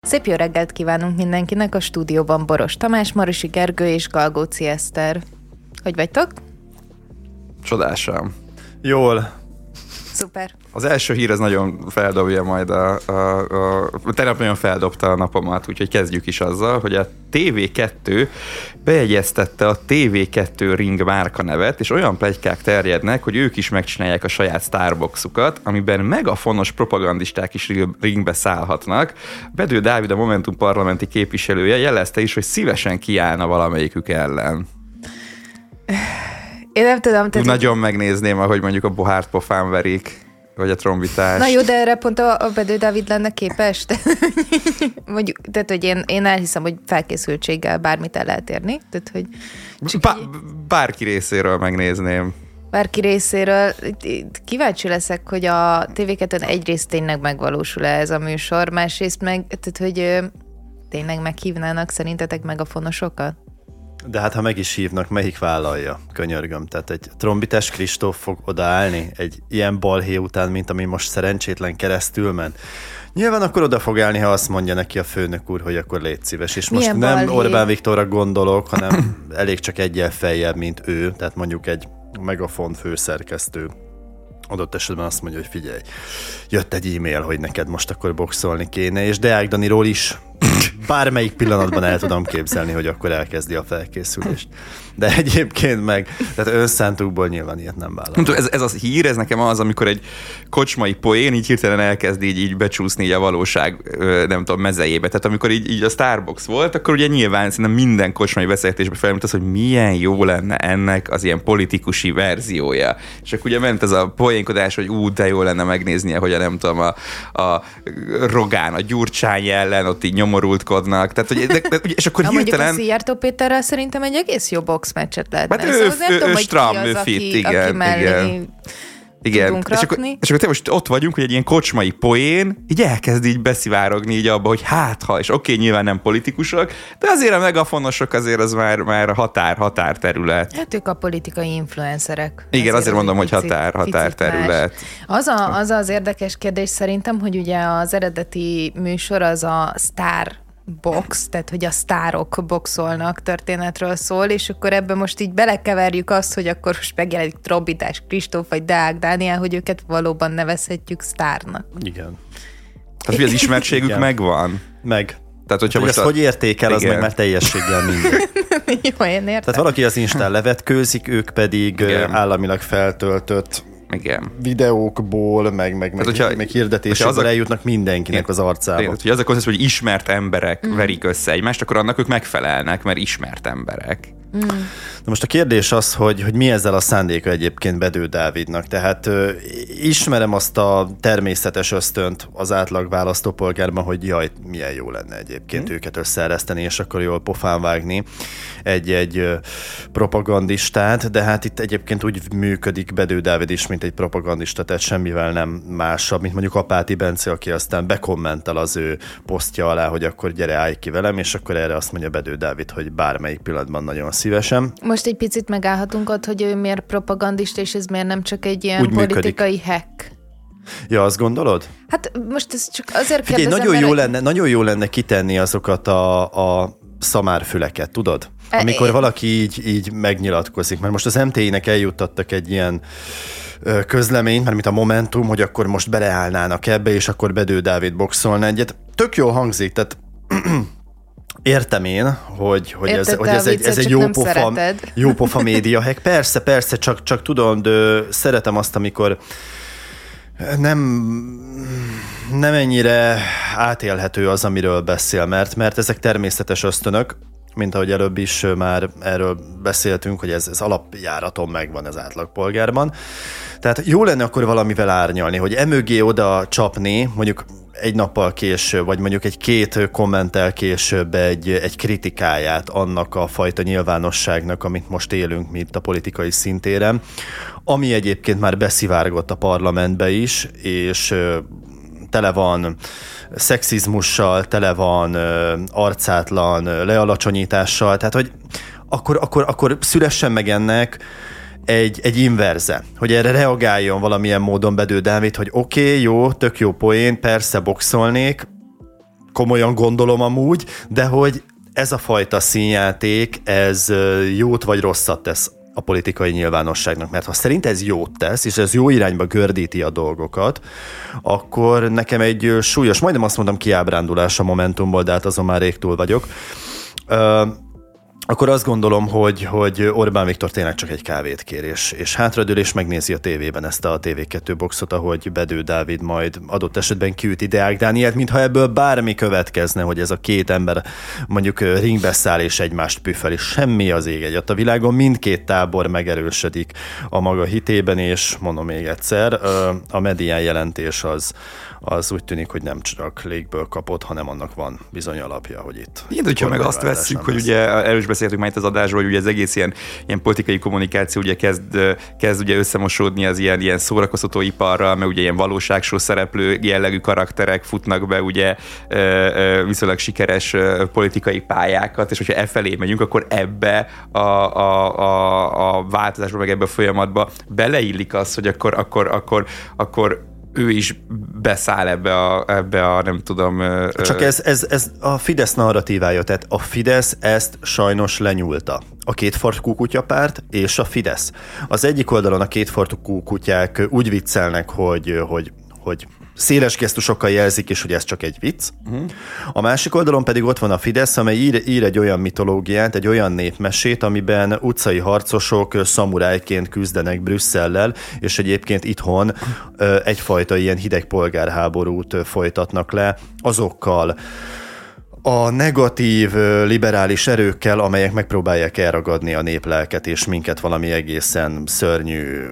Szép jó reggelt kívánunk mindenkinek a stúdióban Boros Tamás, Marosi Gergő és Galgóci Eszter. Hogy vagytok? Csodásan. Jól. Szuper. Az első hír az nagyon feldobja majd a, a, a, a nagyon feldobta a napomat, úgyhogy kezdjük is azzal, hogy a TV2 bejegyeztette a TV2 Ring márka nevet, és olyan plegykák terjednek, hogy ők is megcsinálják a saját Starbucksukat, amiben megafonos propagandisták is ringbe szállhatnak. Bedő Dávid, a Momentum parlamenti képviselője jelezte is, hogy szívesen kiállna valamelyikük ellen. Én nem tudom. Tehát Nagyon megnézném, ahogy mondjuk a bohárt pofán verik vagy a trombitás. Na jó, de erre pont a, a Bedő Dávid lenne képes. mondjuk, tehát, hogy én, én elhiszem, hogy felkészültséggel bármit el lehet érni. Tehát, hogy Bá- bárki részéről megnézném. Bárki részéről. Kíváncsi leszek, hogy a tv egyrészt tényleg megvalósul-e ez a műsor, másrészt meg, tehát, hogy tényleg meghívnának szerintetek meg a fonosokat? De hát ha meg is hívnak, melyik vállalja? Könyörgöm. Tehát egy trombitás Kristóf fog odaállni egy ilyen balhé után, mint ami most szerencsétlen keresztül ment. Nyilván akkor oda fog állni, ha azt mondja neki a főnök úr, hogy akkor légy szíves. És Milyen most nem balhé? Orbán Viktorra gondolok, hanem elég csak egyel feljebb, mint ő, tehát mondjuk egy megafon főszerkesztő adott esetben azt mondja, hogy figyelj, jött egy e-mail, hogy neked most akkor boxolni kéne, és Deák Daniról is bármelyik pillanatban el tudom képzelni, hogy akkor elkezdi a felkészülést. De egyébként meg, tehát önszántukból nyilván ilyet nem vállal. Ez, ez az hír, ez nekem az, amikor egy kocsmai poén így hirtelen elkezd így, így becsúszni így a valóság, nem tudom, mezejébe. Tehát amikor így, így a Starbucks volt, akkor ugye nyilván szerintem minden kocsmai beszélgetésben felmerült az, hogy milyen jó lenne ennek az ilyen politikusi verziója. És akkor ugye ment ez a poénkodás, hogy ú, de jó lenne megnéznie, hogy a nem tudom, a, a Rogán, a Gyurcsány ellen ott így nyomorultkodnak. Tehát, hogy, de, de, és akkor Na, hirtelen... Mondjuk a Szijjártó Péterrel szerintem egy egész jó boxmeccset lehetne. Hát ő, szóval ő, nem ő, tudom, ő stram, ő fit, aki, igen, aki igen. Igen, és akkor, és akkor te most ott vagyunk, hogy egy ilyen kocsmai poén így elkezd így beszivárogni így abba, hogy hát ha, és oké, okay, nyilván nem politikusok, de azért a megafonosok azért az már, már határ, határ terület. Hát ők a politikai influencerek. Igen, azért, azért mondom, hogy határ, határ terület. Az, a, az az érdekes kérdés szerintem, hogy ugye az eredeti műsor az a sztár box, tehát hogy a sztárok boxolnak történetről szól, és akkor ebbe most így belekeverjük azt, hogy akkor most megjelenik Trobitás Kristóf vagy Deák Dániel, hogy őket valóban nevezhetjük sztárnak. Igen. Tehát, hogy az ismertségük Igen. megvan. Meg. Tehát, hogyha hogy most ezt a... hogy értékel, az meg már teljességgel minden. Jó, én értem. Tehát valaki az Instán levetkőzik, ők pedig Igen. államilag feltöltött igen. videókból, meg, meg, meg, hogyha, meg hirdetésből azok, eljutnak mindenkinek igen, az arcába. Igen, hogy az a koncept, hogy ismert emberek mm. verik össze egymást, akkor annak ők megfelelnek, mert ismert emberek. Mm. Na most a kérdés az, hogy, hogy mi ezzel a szándéka egyébként Bedő Dávidnak. Tehát ö, ismerem azt a természetes ösztönt az átlag választópolgárban, hogy jaj, milyen jó lenne egyébként mm. őket összeereszteni, és akkor jól pofán vágni egy-egy propagandistát, de hát itt egyébként úgy működik Bedő Dávid is, mint egy propagandista, tehát semmivel nem másabb, mint mondjuk Apáti Bence, aki aztán bekommentel az ő posztja alá, hogy akkor gyere, állj ki velem, és akkor erre azt mondja Bedő Dávid, hogy bármelyik pillanatban nagyon szívesen. Most egy picit megállhatunk ott, hogy ő miért propagandista, és ez miért nem csak egy ilyen Úgy politikai működik. hack. Ja, azt gondolod? Hát most ez csak azért Figyelj, kérdezem, nagyon, jó lenne, nagyon jó lenne kitenni azokat a, a szamárfüleket, tudod? E, Amikor valaki így, így megnyilatkozik, mert most az MTI-nek eljuttattak egy ilyen közleményt, mert mint a Momentum, hogy akkor most beleállnának ebbe, és akkor Bedő Dávid boxolna egyet. Tök jó hangzik, tehát Értem én, hogy, hogy ez, hogy ez, egy, ez egy jó pofa, jó pofa média hack. Persze, persze, csak, csak tudom, de szeretem azt, amikor nem, nem ennyire átélhető az, amiről beszél, mert, mert ezek természetes ösztönök, mint ahogy előbb is már erről beszéltünk, hogy ez, ez alapjáraton megvan az átlagpolgárban. Tehát jó lenne akkor valamivel árnyalni, hogy emögé oda csapni, mondjuk egy nappal később, vagy mondjuk egy két kommentel később egy, egy kritikáját annak a fajta nyilvánosságnak, amit most élünk, mint a politikai szintéren, ami egyébként már beszivárgott a parlamentbe is, és tele van szexizmussal, tele van arcátlan lealacsonyítással, tehát hogy akkor, akkor, akkor szülessen meg ennek egy, egy inverze, hogy erre reagáljon valamilyen módon Bedő Dávid, hogy oké, okay, jó, tök jó poén, persze boxolnék, komolyan gondolom amúgy, de hogy ez a fajta színjáték, ez jót vagy rosszat tesz a politikai nyilvánosságnak, mert ha szerint ez jót tesz, és ez jó irányba gördíti a dolgokat, akkor nekem egy súlyos, majdnem azt mondom kiábrándulás a Momentumból, de hát azon már rég túl vagyok akkor azt gondolom, hogy, hogy Orbán Viktor tényleg csak egy kávét kér, és, és hátradől és megnézi a tévében ezt a TV2 boxot, ahogy Bedő Dávid majd adott esetben kiüti Deák Dánielt, mintha ebből bármi következne, hogy ez a két ember mondjuk ringbe száll és egymást és semmi az ég egyet. A világon mindkét tábor megerősödik a maga hitében, és mondom még egyszer, a medián jelentés az, az úgy tűnik, hogy nem csak légből kapott, hanem annak van bizony alapja, hogy itt. Igen, hogyha meg azt vesszük, hogy ugye erről is beszéltünk már itt az adásról, hogy ugye az egész ilyen, ilyen politikai kommunikáció ugye kezd, kezd ugye összemosódni az ilyen, ilyen szórakoztató iparral, mert ugye ilyen valóságsó szereplő jellegű karakterek futnak be ugye viszonylag sikeres politikai pályákat, és hogyha e felé megyünk, akkor ebbe a, a, a, a változásba, meg ebbe a folyamatba beleillik az, hogy akkor, akkor, akkor, akkor ő is beszáll ebbe a, ebbe a nem tudom... Csak ez, ez, ez a Fidesz narratívája, tehát a Fidesz ezt sajnos lenyúlta. A kétfarkú kutyapárt és a Fidesz. Az egyik oldalon a kétfarkú kutyák úgy viccelnek, hogy, hogy hogy széles gesztusokkal jelzik, és hogy ez csak egy vicc. A másik oldalon pedig ott van a Fidesz, amely ír, ír egy olyan mitológiát, egy olyan népmesét, amiben utcai harcosok szamurájként küzdenek Brüsszellel, és egyébként itthon egyfajta ilyen hideg polgárháborút folytatnak le azokkal, a negatív liberális erőkkel, amelyek megpróbálják elragadni a néplelket, és minket valami egészen szörnyű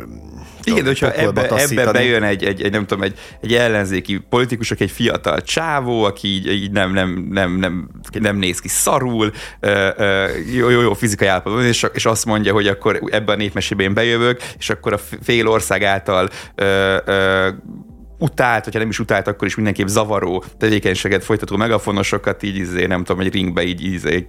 igen, hogyha ebbe, ebbe bejön egy, egy, egy, nem tudom, egy, egy ellenzéki politikusok, egy fiatal csávó, aki így, így nem, nem, nem, nem, nem néz ki szarul, jó, jó, jó fizikai állapotban, és, és azt mondja, hogy akkor ebben a népmesében bejövök, és akkor a fél ország által ö, ö, utált, hogyha nem is utált, akkor is mindenképp zavaró tevékenységet folytató megafonosokat így, izé, nem tudom, egy ringbe így izé,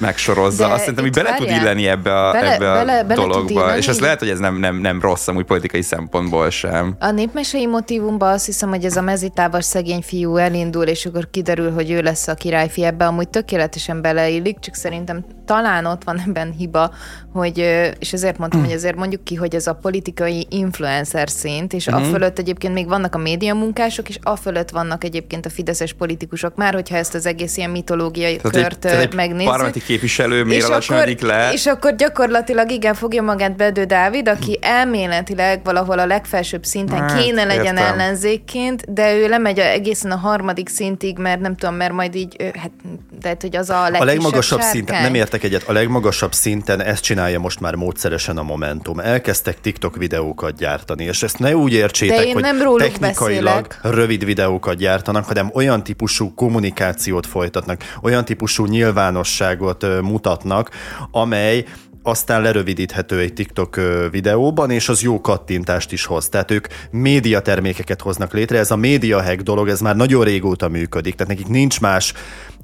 megsorozza, azt szerintem, hogy bele tud illeni ebbe a, bele, ebbe a bele, bele dologba, és ez lehet, hogy ez nem, nem, nem rossz amúgy politikai szempontból sem. A népmesei motivumban azt hiszem, hogy ez a mezitávas szegény fiú elindul, és akkor kiderül, hogy ő lesz a királyfi, ebbe amúgy tökéletesen beleillik, csak szerintem talán ott van ebben hiba, hogy, és ezért mondtam, mm. hogy ezért mondjuk ki, hogy ez a politikai influencer szint, és mm. a fölött egyébként még vannak a média munkások, és a fölött vannak egyébként a fideszes politikusok, már hogyha ezt az egész ilyen mitológiai tehát kört egy, megnézzük képviselő miért alacsonyodik le. És akkor gyakorlatilag igen, fogja magát Bedő Dávid, aki elméletileg valahol a legfelsőbb szinten hát, kéne legyen értem. ellenzékként, de ő lemegy egészen a harmadik szintig, mert nem tudom, mert majd így, hát, tehát, hogy az a A legmagasabb szinten, nem értek egyet, a legmagasabb szinten ezt csinálja most már módszeresen a Momentum. Elkezdtek TikTok videókat gyártani, és ezt ne úgy értsétek, hogy nem technikailag beszélek. rövid videókat gyártanak, hanem olyan típusú kommunikációt folytatnak, olyan típusú nyilvánosságot mutatnak, amely aztán lerövidíthető egy TikTok videóban, és az jó kattintást is hoz. Tehát ők médiatermékeket hoznak létre. Ez a média hack dolog, ez már nagyon régóta működik, tehát nekik nincs más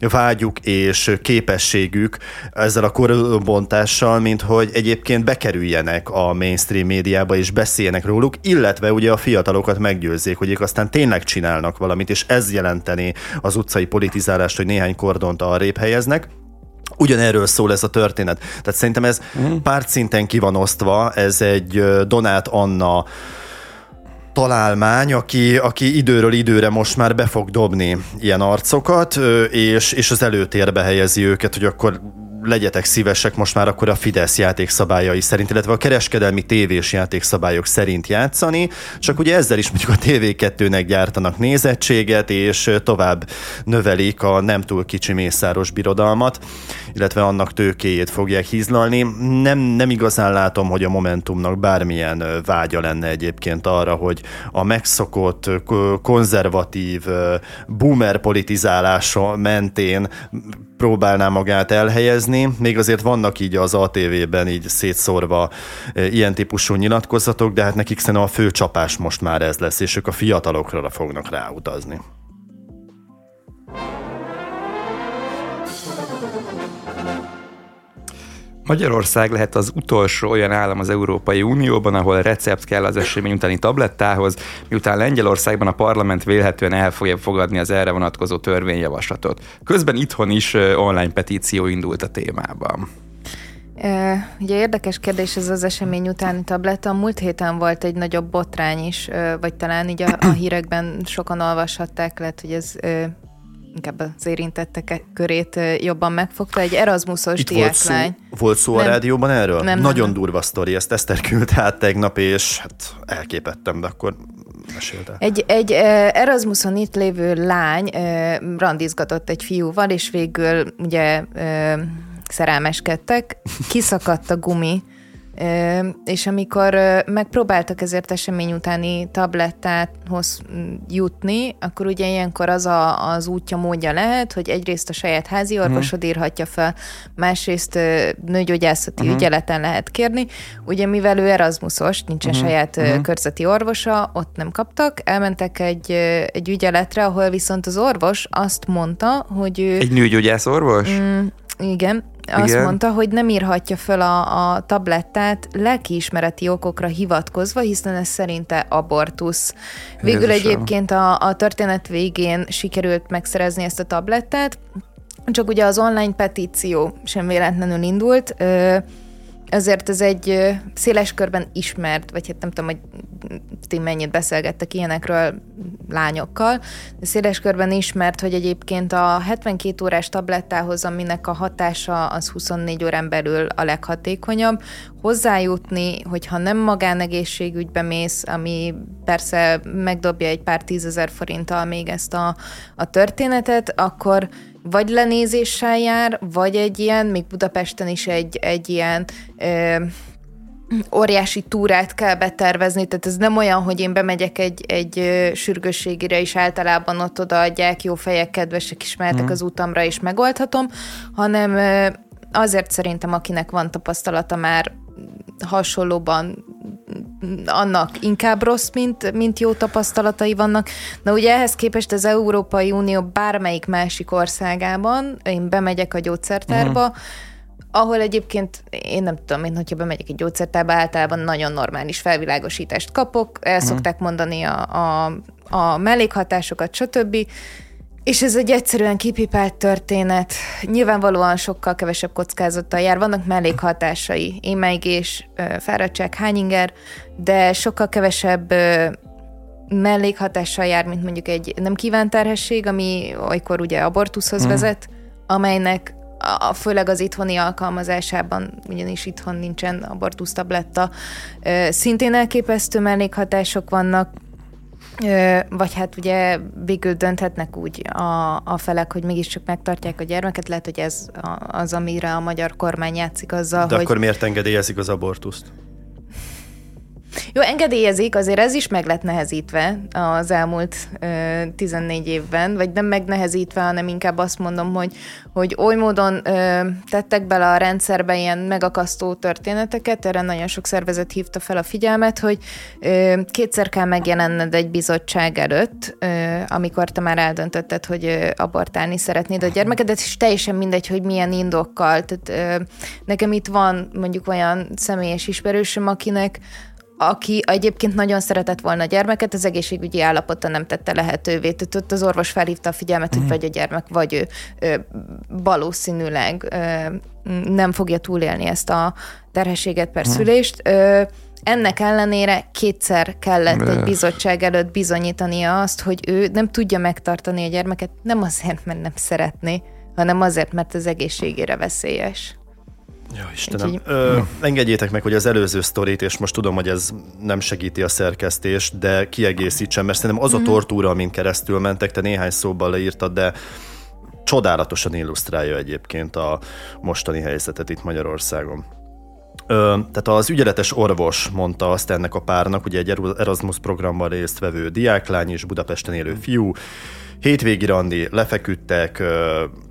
vágyuk és képességük ezzel a korbontással, mint hogy egyébként bekerüljenek a mainstream médiába és beszéljenek róluk, illetve ugye a fiatalokat meggyőzzék, hogy ők aztán tényleg csinálnak valamit, és ez jelenteni az utcai politizálást, hogy néhány kordont arrébb helyeznek. Ugyanerről szól ez a történet. Tehát szerintem ez mm. szinten ki van osztva, ez egy Donát Anna találmány, aki, aki időről időre most már be fog dobni ilyen arcokat, és, és az előtérbe helyezi őket, hogy akkor legyetek szívesek most már akkor a Fidesz játékszabályai szerint, illetve a kereskedelmi tévés játékszabályok szerint játszani, csak ugye ezzel is mondjuk a TV2-nek gyártanak nézettséget, és tovább növelik a nem túl kicsi mészáros birodalmat, illetve annak tőkéjét fogják hízlalni. Nem, nem igazán látom, hogy a Momentumnak bármilyen vágya lenne egyébként arra, hogy a megszokott, konzervatív, boomer politizálása mentén próbálná magát elhelyezni. Még azért vannak így az ATV-ben így szétszórva e, ilyen típusú nyilatkozatok, de hát nekik szerintem a fő csapás most már ez lesz, és ők a fiatalokra fognak ráutazni. Magyarország lehet az utolsó olyan állam az Európai Unióban, ahol recept kell az esemény utáni tablettához, miután Lengyelországban a parlament vélhetően el fogja fogadni az erre vonatkozó törvényjavaslatot. Közben itthon is online petíció indult a témában. Ugye érdekes kérdés ez az esemény utáni tabletta. Múlt héten volt egy nagyobb botrány is, vagy talán így a, a hírekben sokan olvashatták, lehet, hogy ez inkább az érintettek körét jobban megfogta. Egy Erasmusos diáklány. Volt szó, volt szó nem, a rádióban erről? Nem, Nagyon nem, durva sztori, ezt Eszter küldte át tegnap, és hát elképettem, de akkor mesélte. Egy, egy Erasmuson itt lévő lány randizgatott egy fiúval, és végül ugye szerelmeskedtek, kiszakadt a gumi, és amikor megpróbáltak ezért esemény utáni tablettához jutni, akkor ugye ilyenkor az a, az útja, módja lehet, hogy egyrészt a saját házi mhm. orvosod írhatja fel, másrészt nőgyógyászati uh-huh. ügyeleten lehet kérni. Ugye mivel ő Erasmusos, nincsen uh-huh. saját uh-huh. körzeti orvosa, ott nem kaptak, elmentek egy, egy ügyeletre, ahol viszont az orvos azt mondta, hogy ő... Egy nőgyógyász orvos? Mm, igen, azt Igen. mondta, hogy nem írhatja föl a, a tablettát lelkiismereti okokra hivatkozva, hiszen ez szerinte abortusz. Végül Jézusom. egyébként a, a történet végén sikerült megszerezni ezt a tablettát, csak ugye az online petíció sem véletlenül indult, ezért ez egy széles körben ismert, vagy hát nem tudom, hogy ti mennyit beszélgettek ilyenekről lányokkal, de széles körben ismert, hogy egyébként a 72 órás tablettához, aminek a hatása az 24 órán belül a leghatékonyabb, hozzájutni, hogyha nem magánegészségügybe mész, ami persze megdobja egy pár tízezer forinttal még ezt a, a történetet, akkor vagy lenézéssel jár, vagy egy ilyen, még Budapesten is egy, egy ilyen ö, óriási túrát kell betervezni, tehát ez nem olyan, hogy én bemegyek egy, egy sürgősségire, és általában ott odaadják, jó fejek, kedvesek, ismertek mm. az utamra, és megoldhatom, hanem azért szerintem, akinek van tapasztalata már hasonlóban annak inkább rossz, mint, mint jó tapasztalatai vannak. Na ugye ehhez képest az Európai Unió bármelyik másik országában, én bemegyek a gyógyszertárba, uh-huh ahol egyébként én nem tudom, én hogyha bemegyek egy gyógyszertárba, általában nagyon normális felvilágosítást kapok, el uh-huh. szokták mondani a, a, a mellékhatásokat, stb. És ez egy egyszerűen kipipált történet. Nyilvánvalóan sokkal kevesebb kockázattal jár. Vannak mellékhatásai, émeigés, fáradtság, hányinger, de sokkal kevesebb mellékhatással jár, mint mondjuk egy nem kívánt terhesség, ami olykor ugye abortuszhoz mm. vezet, amelynek a, főleg az itthoni alkalmazásában, ugyanis itthon nincsen abortusz tabletta, szintén elképesztő mellékhatások vannak, vagy hát ugye végül dönthetnek úgy a, a felek, hogy mégiscsak megtartják a gyermeket. Lehet, hogy ez az, amire a magyar kormány játszik azzal, De hogy... akkor miért engedélyezik az abortuszt? Jó, engedélyezik, azért ez is meg lett nehezítve az elmúlt ö, 14 évben, vagy nem megnehezítve, hanem inkább azt mondom, hogy, hogy oly módon ö, tettek bele a rendszerbe ilyen megakasztó történeteket, erre nagyon sok szervezet hívta fel a figyelmet, hogy ö, kétszer kell megjelenned egy bizottság előtt, ö, amikor te már eldöntötted, hogy ö, abortálni szeretnéd a gyermekedet, és teljesen mindegy, hogy milyen indokkal. Tehát ö, nekem itt van mondjuk olyan személyes ismerősöm, akinek aki egyébként nagyon szeretett volna a gyermeket, az egészségügyi állapota nem tette lehetővé. Tehát ott az orvos felhívta a figyelmet, hogy mm. vagy a gyermek, vagy ő, ő valószínűleg nem fogja túlélni ezt a terhességet per mm. szülést. Ennek ellenére kétszer kellett egy bizottság előtt bizonyítania azt, hogy ő nem tudja megtartani a gyermeket, nem azért, mert nem szeretné, hanem azért, mert az egészségére veszélyes. Ja, Istenem. Ö, engedjétek meg, hogy az előző sztorit, és most tudom, hogy ez nem segíti a szerkesztést, de kiegészítsem, mert szerintem az a mhm. tortúra, amin keresztül mentek, te néhány szóban leírtad, de csodálatosan illusztrálja egyébként a mostani helyzetet itt Magyarországon. Ö, tehát az ügyeletes orvos mondta azt ennek a párnak, ugye egy Erasmus programban résztvevő diáklány és Budapesten élő fiú, hétvégi randi, lefeküdtek,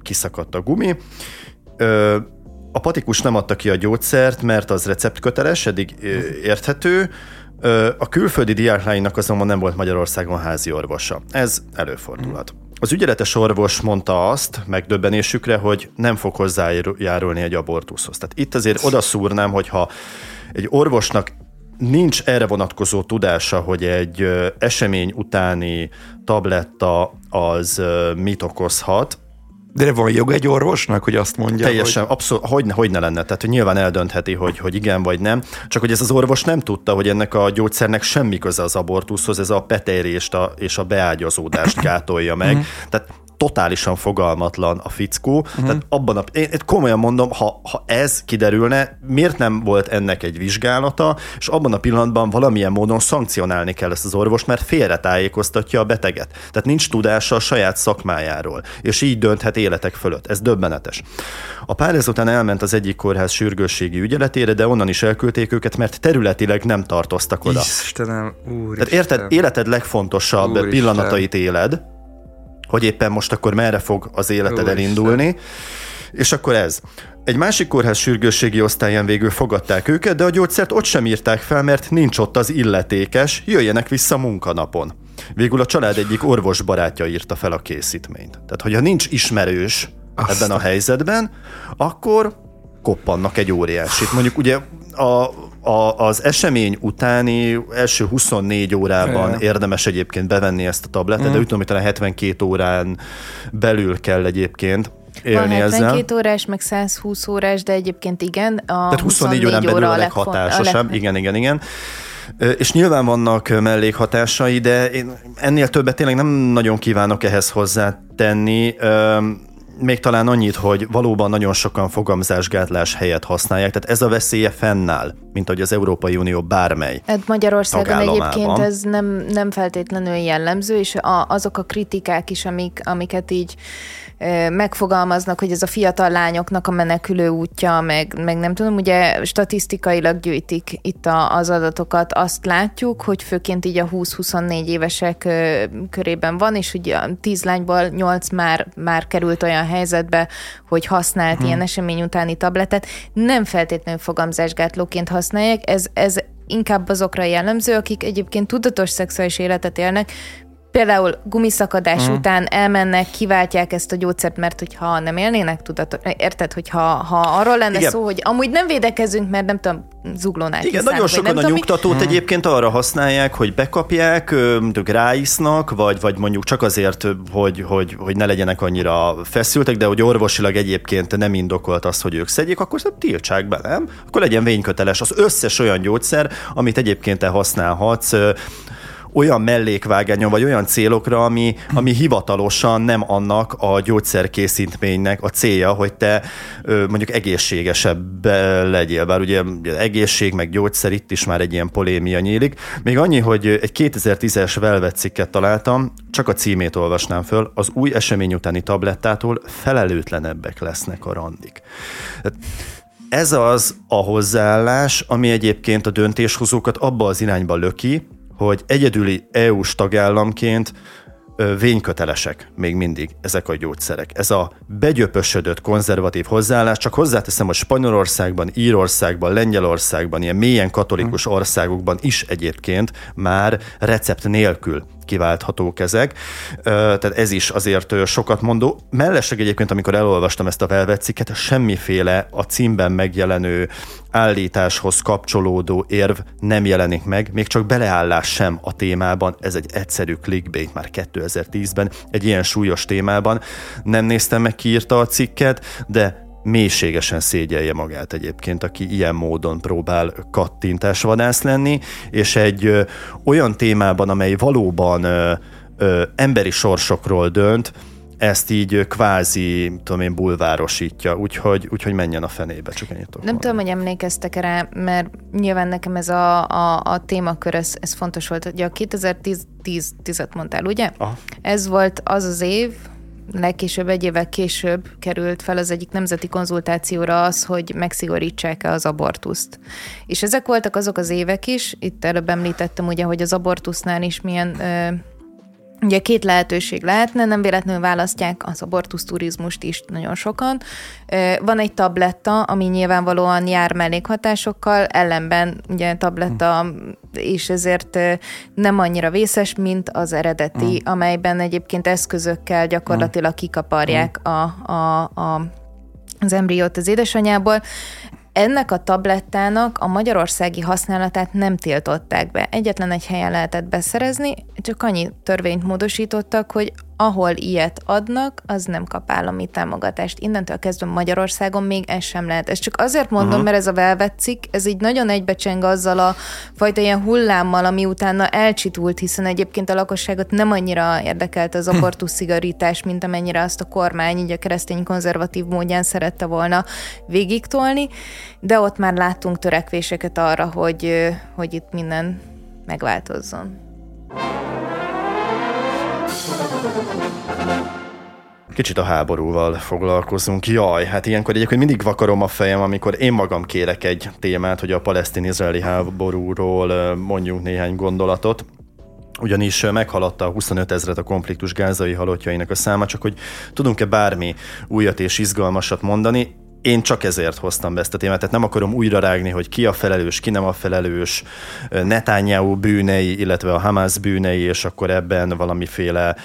kiszakadt a gumi, a patikus nem adta ki a gyógyszert, mert az receptköteles, eddig érthető. A külföldi diáklánynak azonban nem volt Magyarországon házi orvosa. Ez előfordulhat. az ügyeletes orvos mondta azt, megdöbbenésükre, hogy nem fog hozzájárulni egy abortuszhoz. Tehát itt azért odaszúrnám, hogyha egy orvosnak nincs erre vonatkozó tudása, hogy egy esemény utáni tabletta az mit okozhat, de van jog egy orvosnak, hogy azt mondja, Teljesen, hogy... abszolút, hogy, ne, hogy ne lenne. Tehát, hogy nyilván eldöntheti, hogy, hogy igen vagy nem. Csak hogy ez az orvos nem tudta, hogy ennek a gyógyszernek semmi köze az abortuszhoz, ez a petérést a, és a beágyazódást gátolja meg. Mhm. Tehát totálisan fogalmatlan a fickó. Uh-huh. Tehát abban a, én, én komolyan mondom, ha, ha ez kiderülne, miért nem volt ennek egy vizsgálata, és abban a pillanatban valamilyen módon szankcionálni kell ezt az orvost, mert félretájékoztatja a beteget. Tehát nincs tudása a saját szakmájáról, és így dönthet életek fölött. Ez döbbenetes. A pár ezután elment az egyik kórház sürgősségi ügyeletére, de onnan is elküldték őket, mert területileg nem tartoztak oda. Istenem, úr Tehát érted, életed legfontosabb Úristen. pillanatait éled, hogy éppen most akkor merre fog az életed Jó elindulni. Isten. És akkor ez. Egy másik kórház sürgősségi osztályán végül fogadták őket, de a gyógyszert ott sem írták fel, mert nincs ott az illetékes, jöjjenek vissza munkanapon. Végül a család egyik orvos barátja írta fel a készítményt. Tehát, hogyha nincs ismerős Aztán. ebben a helyzetben, akkor koppannak egy óriásit. Mondjuk ugye a a, az esemény utáni első 24 órában ja. érdemes egyébként bevenni ezt a tabletet, mm. de úgy tudom, hogy talán 72 órán belül kell egyébként élni Van 72 ezzel. órás, meg 120 órás, de egyébként igen. A Tehát 24, 24 órán belül óra a leghatásosabb. A leg... Igen, igen, igen. És nyilván vannak mellékhatásai, de én ennél többet tényleg nem nagyon kívánok ehhez hozzátenni még talán annyit, hogy valóban nagyon sokan fogamzásgátlás helyett használják, tehát ez a veszélye fennáll, mint hogy az Európai Unió bármely Hát Magyarországon egyébként ez nem, nem feltétlenül jellemző, és a, azok a kritikák is, amik, amiket így megfogalmaznak, hogy ez a fiatal lányoknak a menekülő útja, meg, meg nem tudom, ugye statisztikailag gyűjtik itt a, az adatokat, azt látjuk, hogy főként így a 20-24 évesek körében van, és ugye 10 lányból 8 már, már került olyan helyzetbe, hogy használt hmm. ilyen esemény utáni tabletet. Nem feltétlenül fogamzásgátlóként használják, ez, ez inkább azokra jellemző, akik egyébként tudatos szexuális életet élnek, például gumiszakadás uh-huh. után elmennek, kiváltják ezt a gyógyszert, mert hogyha nem élnének tudatot, érted, hogyha ha arról lenne Igen. szó, hogy amúgy nem védekezünk, mert nem tudom, zuglónál Igen, nagyon sokan a nyugtatót mi? egyébként arra használják, hogy bekapják, mondjuk ráisznak, vagy, vagy mondjuk csak azért, hogy, hogy, hogy ne legyenek annyira feszültek, de hogy orvosilag egyébként nem indokolt az, hogy ők szedjék, akkor ezt tiltsák be, nem? Akkor legyen vényköteles az összes olyan gyógyszer, amit egyébként te használhatsz, olyan mellékvágányon, vagy olyan célokra, ami, ami hivatalosan nem annak a gyógyszerkészítménynek a célja, hogy te mondjuk egészségesebb legyél. Bár ugye egészség, meg gyógyszer itt is már egy ilyen polémia nyílik. Még annyi, hogy egy 2010-es Velvet cikket találtam, csak a címét olvasnám föl, az új esemény utáni tablettától felelőtlenebbek lesznek a randik. Ez az a hozzáállás, ami egyébként a döntéshozókat abba az irányba löki, hogy egyedüli EU-s tagállamként vénykötelesek még mindig ezek a gyógyszerek. Ez a begyöpösödött konzervatív hozzáállás, csak hozzáteszem, hogy Spanyolországban, Írországban, Lengyelországban, ilyen mélyen katolikus hm. országokban is egyébként már recept nélkül kiválthatók ezek. Tehát ez is azért sokat mondó. Mellesleg egyébként, amikor elolvastam ezt a Velvet semmiféle a címben megjelenő állításhoz kapcsolódó érv nem jelenik meg, még csak beleállás sem a témában. Ez egy egyszerű clickbait már 2010-ben, egy ilyen súlyos témában. Nem néztem meg, ki a cikket, de mélységesen szégyelje magát egyébként, aki ilyen módon próbál kattintásvadász lenni, és egy ö, olyan témában, amely valóban ö, ö, emberi sorsokról dönt, ezt így kvázi, tudom én, bulvárosítja, úgyhogy, úgyhogy menjen a fenébe, csak ennyit Nem tudom, hogy emlékeztek rá, mert nyilván nekem ez a, a, a témakör, ez, ez fontos volt. Ugye a 2010 10, 10 mondtál, ugye? Aha. Ez volt az az év, legkésőbb egy évvel később került fel az egyik nemzeti konzultációra az, hogy megszigorítsák-e az abortuszt. És ezek voltak azok az évek is, itt előbb említettem ugye, hogy az abortusznál is milyen ö, Ugye két lehetőség lehetne, nem véletlenül választják az abortusz turizmust is nagyon sokan. Van egy tabletta, ami nyilvánvalóan jár mellékhatásokkal, ellenben ugye tabletta és ezért nem annyira vészes, mint az eredeti, mm. amelyben egyébként eszközökkel gyakorlatilag kikaparják mm. a, a, a az embriót az édesanyából. Ennek a tablettának a magyarországi használatát nem tiltották be. Egyetlen egy helyen lehetett beszerezni, csak annyi törvényt módosítottak, hogy ahol ilyet adnak, az nem kap állami támogatást. Innentől kezdve Magyarországon még ez sem lehet. Ez csak azért mondom, uh-huh. mert ez a velvetszik, ez így nagyon egybecseng azzal a fajta ilyen hullámmal, ami utána elcsitult, hiszen egyébként a lakosságot nem annyira érdekelt az abortusz szigorítás, mint amennyire azt a kormány így a keresztény konzervatív módján szerette volna végigtolni, de ott már láttunk törekvéseket arra, hogy, hogy itt minden megváltozzon. Kicsit a háborúval foglalkozunk. Jaj, hát ilyenkor egyébként mindig vakarom a fejem, amikor én magam kérek egy témát, hogy a palesztin-izraeli háborúról mondjunk néhány gondolatot ugyanis meghaladta a 25 ezret a konfliktus gázai halottjainak a száma, csak hogy tudunk-e bármi újat és izgalmasat mondani. Én csak ezért hoztam be ezt a témát, tehát nem akarom újra rágni, hogy ki a felelős, ki nem a felelős, Netanyahu bűnei, illetve a Hamas bűnei, és akkor ebben valamiféle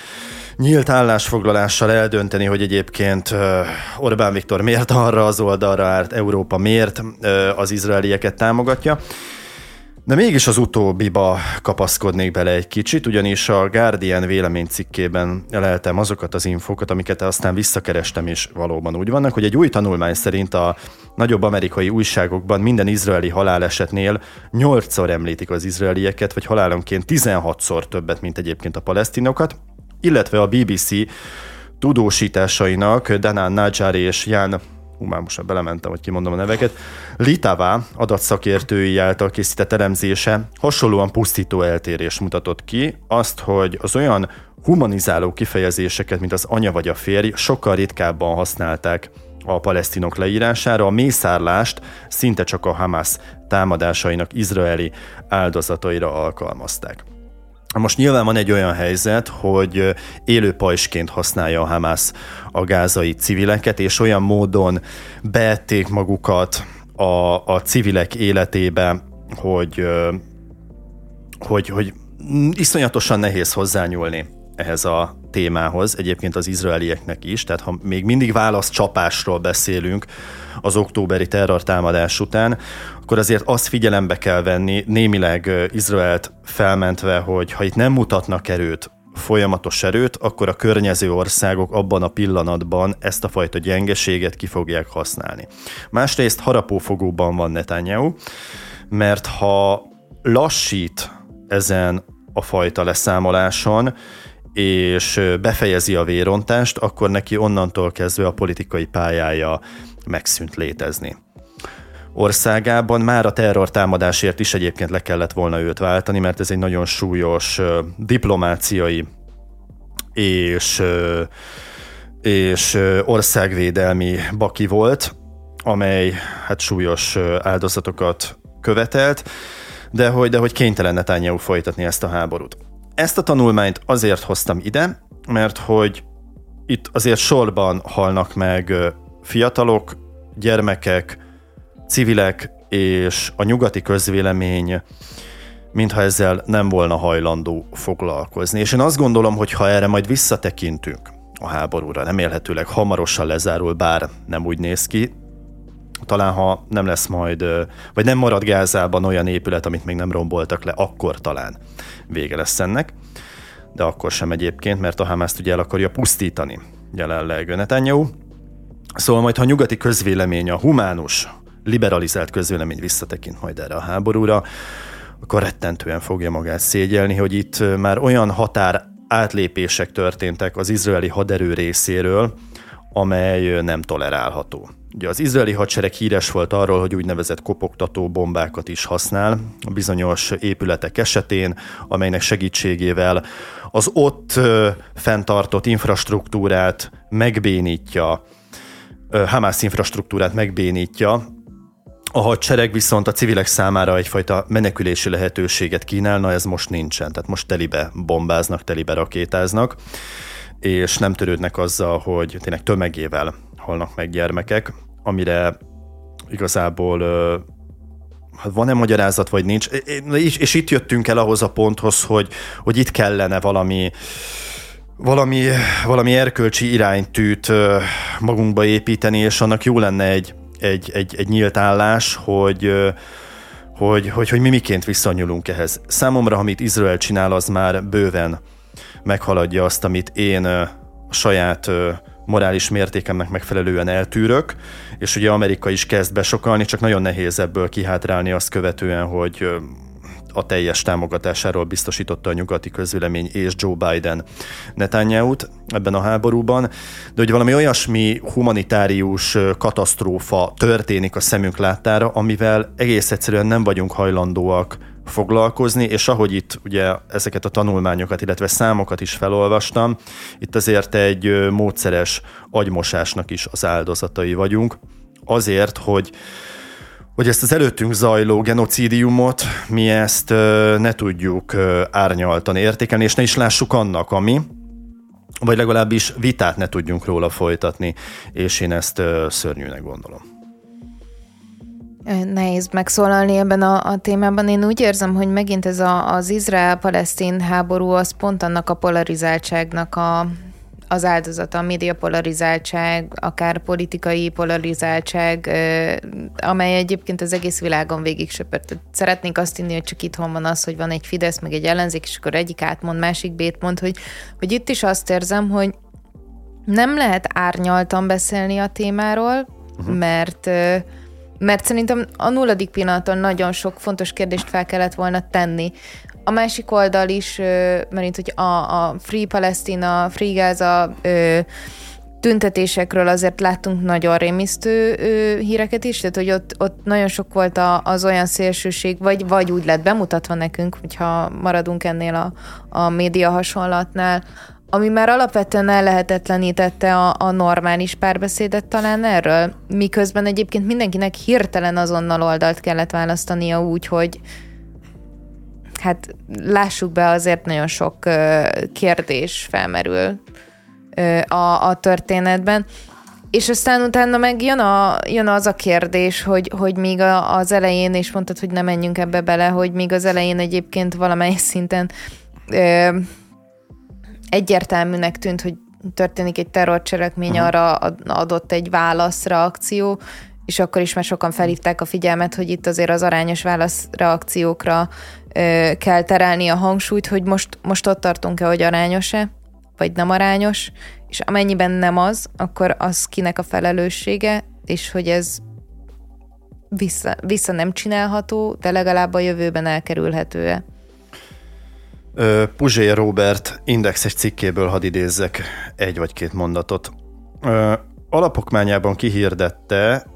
nyílt állásfoglalással eldönteni, hogy egyébként Orbán Viktor miért arra az oldalra állt, Európa miért az izraelieket támogatja. De mégis az utóbbiba kapaszkodnék bele egy kicsit, ugyanis a Guardian véleménycikkében leltem azokat az infokat, amiket aztán visszakerestem, és valóban úgy vannak, hogy egy új tanulmány szerint a nagyobb amerikai újságokban minden izraeli halálesetnél 8-szor említik az izraelieket, vagy halálonként 16-szor többet, mint egyébként a palesztinokat, illetve a BBC tudósításainak Danán Najjar és Jan hú, már most belementem, hogy kimondom a neveket, Litává adatszakértői által készített elemzése hasonlóan pusztító eltérés mutatott ki, azt, hogy az olyan humanizáló kifejezéseket, mint az anya vagy a férj, sokkal ritkábban használták a palesztinok leírására, a mészárlást szinte csak a Hamas támadásainak izraeli áldozataira alkalmazták. Most nyilván van egy olyan helyzet, hogy élő pajsként használja a Hamász a gázai civileket, és olyan módon beették magukat a, a civilek életébe, hogy, hogy, hogy iszonyatosan nehéz hozzányúlni ehhez a témához, egyébként az izraelieknek is, tehát ha még mindig válasz csapásról beszélünk az októberi terrortámadás után, akkor azért azt figyelembe kell venni, némileg Izraelt felmentve, hogy ha itt nem mutatnak erőt, folyamatos erőt, akkor a környező országok abban a pillanatban ezt a fajta gyengeséget ki fogják használni. Másrészt harapófogóban van Netanyahu, mert ha lassít ezen a fajta leszámoláson, és befejezi a vérontást, akkor neki onnantól kezdve a politikai pályája megszűnt létezni. Országában már a terrortámadásért is egyébként le kellett volna őt váltani, mert ez egy nagyon súlyos diplomáciai és, és országvédelmi baki volt, amely hát súlyos áldozatokat követelt, de hogy, de hogy kénytelen Netanyahu folytatni ezt a háborút. Ezt a tanulmányt azért hoztam ide, mert hogy itt azért sorban halnak meg fiatalok, gyermekek, civilek és a nyugati közvélemény mintha ezzel nem volna hajlandó foglalkozni. És én azt gondolom, hogy ha erre majd visszatekintünk a háborúra, remélhetőleg hamarosan lezárul, bár nem úgy néz ki, talán ha nem lesz majd, vagy nem marad Gázában olyan épület, amit még nem romboltak le, akkor talán vége lesz ennek. De akkor sem egyébként, mert a Hamaszt ugye el akarja pusztítani jelenleg Netanyahu. Szóval majd, ha a nyugati közvélemény, a humánus, liberalizált közvélemény visszatekint majd erre a háborúra, akkor rettentően fogja magát szégyelni, hogy itt már olyan határ átlépések történtek az izraeli haderő részéről, amely nem tolerálható. Ugye az izraeli hadsereg híres volt arról, hogy úgynevezett kopogtató bombákat is használ bizonyos épületek esetén, amelynek segítségével az ott fenntartott infrastruktúrát megbénítja, Hamász infrastruktúrát megbénítja, A hadsereg viszont a civilek számára egyfajta menekülési lehetőséget kínálna, ez most nincsen. Tehát most telibe bombáznak, telibe rakétáznak, és nem törődnek azzal, hogy tényleg tömegével halnak meg gyermekek, amire igazából hát van-e magyarázat, vagy nincs. És, és itt jöttünk el ahhoz a ponthoz, hogy, hogy itt kellene valami valami, valami erkölcsi iránytűt magunkba építeni, és annak jó lenne egy, egy, egy, egy nyílt állás, hogy, hogy, hogy, hogy mi miként viszonyulunk ehhez. Számomra, amit Izrael csinál, az már bőven meghaladja azt, amit én a saját morális mértékemnek megfelelően eltűrök, és ugye Amerika is kezd besokalni, csak nagyon nehéz ebből kihátrálni azt követően, hogy a teljes támogatásáról biztosította a nyugati közvélemény és Joe Biden Netanyahu-t ebben a háborúban, de hogy valami olyasmi humanitárius katasztrófa történik a szemünk láttára, amivel egész egyszerűen nem vagyunk hajlandóak foglalkozni, és ahogy itt ugye ezeket a tanulmányokat, illetve számokat is felolvastam, itt azért egy módszeres agymosásnak is az áldozatai vagyunk, azért, hogy hogy ezt az előttünk zajló genocidiumot mi ezt ne tudjuk árnyaltan értékelni, és ne is lássuk annak, ami, vagy legalábbis vitát ne tudjunk róla folytatni, és én ezt szörnyűnek gondolom. Nehéz megszólalni ebben a, a témában. Én úgy érzem, hogy megint ez a, az Izrael-Palesztin háború az pont annak a polarizáltságnak a, az áldozata, a média polarizáltság, akár politikai polarizáltság, amely egyébként az egész világon végig söpört. Szeretnénk azt inni, hogy csak itthon van az, hogy van egy Fidesz, meg egy ellenzék, és akkor egyik átmond, másik bét mond, hogy, hogy itt is azt érzem, hogy nem lehet árnyaltan beszélni a témáról, uh-huh. mert mert szerintem a nulladik pillanaton nagyon sok fontos kérdést fel kellett volna tenni. A másik oldal is, mert hogy a, a Free Palestina, Free Gaza tüntetésekről azért láttunk nagyon rémisztő híreket is, tehát hogy ott, ott nagyon sok volt a, az olyan szélsőség, vagy, vagy úgy lett bemutatva nekünk, hogyha maradunk ennél a, a média hasonlatnál, ami már alapvetően ellehetetlenítette a, a normális párbeszédet talán erről, miközben egyébként mindenkinek hirtelen azonnal oldalt kellett választania úgy, hogy hát lássuk be, azért nagyon sok kérdés felmerül a, a történetben. És aztán utána meg jön, a, jön az a kérdés, hogy, hogy még a, az elején, és mondtad, hogy nem menjünk ebbe bele, hogy még az elején egyébként valamely szinten ö, egyértelműnek tűnt, hogy történik egy terrorcselekmény, arra adott egy válaszreakció, és akkor is már sokan felhívták a figyelmet, hogy itt azért az arányos válaszreakciókra ö, kell terelni a hangsúlyt, hogy most, most ott tartunk-e, hogy arányos-e, vagy nem arányos, és amennyiben nem az, akkor az kinek a felelőssége, és hogy ez vissza, vissza nem csinálható, de legalább a jövőben elkerülhető-e. Puzsé Robert indexes cikkéből hadd idézzek egy vagy két mondatot. Alapokmányában kihirdette